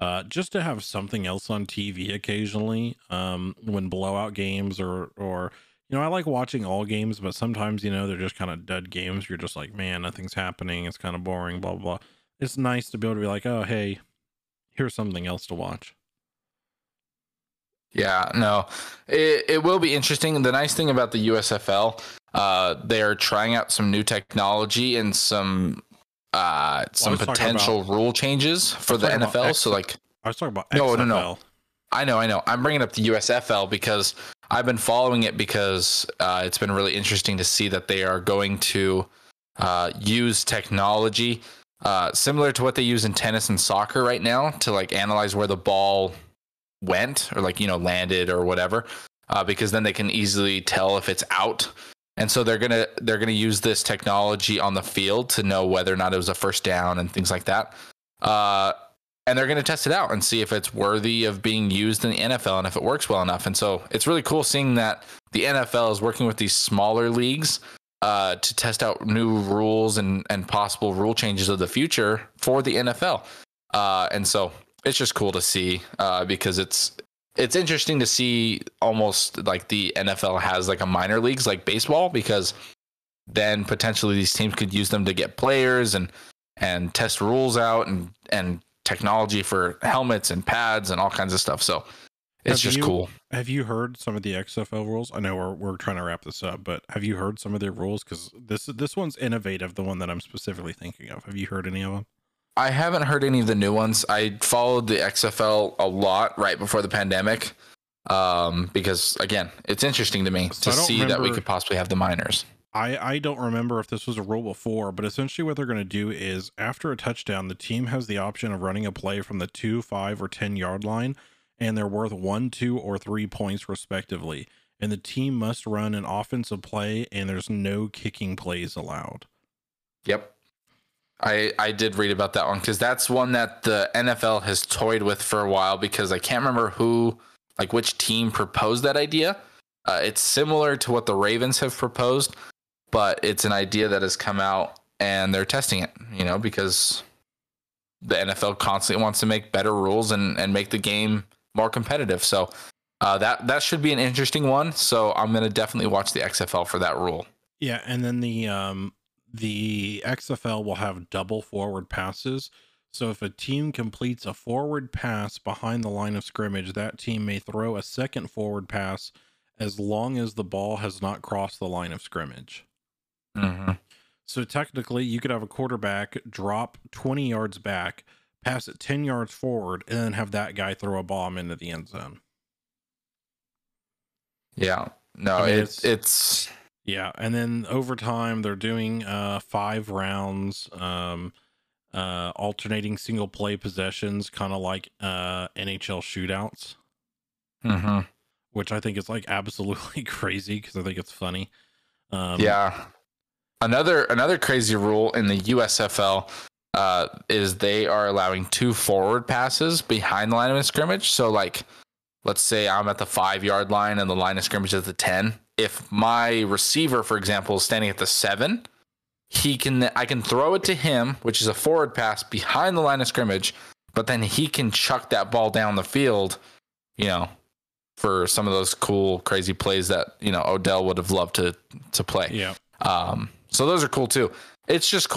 uh, just to have something else on TV occasionally um, when blowout games or or you know, I like watching all games, but sometimes you know they're just kind of dead games. You're just like, man, nothing's happening. It's kind of boring. Blah blah. blah. It's nice to be able to be like, oh hey, here's something else to watch. Yeah, no, it, it will be interesting. The nice thing about the USFL, uh, they're trying out some new technology and some uh, some potential about- rule changes for the NFL. X- So like, I was talking about No, XFL. no, no. I know, I know. I'm bringing up the USFL because I've been following it because uh, it's been really interesting to see that they are going to uh, use technology uh, similar to what they use in tennis and soccer right now to like analyze where the ball went or like you know landed or whatever, uh, because then they can easily tell if it's out. And so they're gonna they're gonna use this technology on the field to know whether or not it was a first down and things like that. Uh, and they're to test it out and see if it's worthy of being used in the NFL and if it works well enough. And so it's really cool seeing that the NFL is working with these smaller leagues uh, to test out new rules and, and possible rule changes of the future for the NFL. Uh, and so it's just cool to see uh, because it's it's interesting to see almost like the NFL has like a minor leagues like baseball because then potentially these teams could use them to get players and and test rules out and and technology for helmets and pads and all kinds of stuff. So it's Have just you- cool. Have you heard some of the XFL rules? I know we're we're trying to wrap this up, but have you heard some of their rules? Because this this one's innovative. The one that I'm specifically thinking of. Have you heard any of them? I haven't heard any of the new ones. I followed the XFL a lot right before the pandemic. Um, because again, it's interesting to me So to see that we could possibly have the minors. I, I don't remember if this was a rule before, but essentially what they're going to do is after a touchdown, the team has the option of running a play from the two, five, or 10 yard line, and they're worth one, two, or three points respectively. And the team must run an offensive play, and there's no kicking plays allowed. Yep. I I did read about that one because that's one that the NFL has toyed with for a while because I can't remember who like which team proposed that idea. Uh, it's similar to what the Ravens have proposed, but it's an idea that has come out and they're testing it. You know because the NFL constantly wants to make better rules and and make the game more competitive. So uh, that that should be an interesting one. So I'm gonna definitely watch the XFL for that rule. Yeah, and then the um the XFL will have double forward passes. So if a team completes a forward pass behind the line of scrimmage, that team may throw a second forward pass as long as the ball has not crossed the line of scrimmage. Mm-hmm. So technically, you could have a quarterback drop 20 yards back, pass it 10 yards forward, and then have that guy throw a bomb into the end zone. Yeah. No, I mean, it's it's Yeah, and then over time they're doing uh five rounds, um uh alternating single play possessions, kind of like uh NHL shootouts, hmm which I think is like absolutely crazy because I think it's funny. Um yeah. Another another crazy rule in the USFL uh, is they are allowing two forward passes behind the line of scrimmage. So like, let's say I'm at the five yard line and the line of scrimmage is at the ten. If my receiver, for example, is standing at the seven, he can I can throw it to him, which is a forward pass behind the line of scrimmage, but then he can chuck that ball down the field, you know, for some of those cool, crazy plays that you know Odell would have loved to to play. Yeah. Um, so those are cool too. It's just cool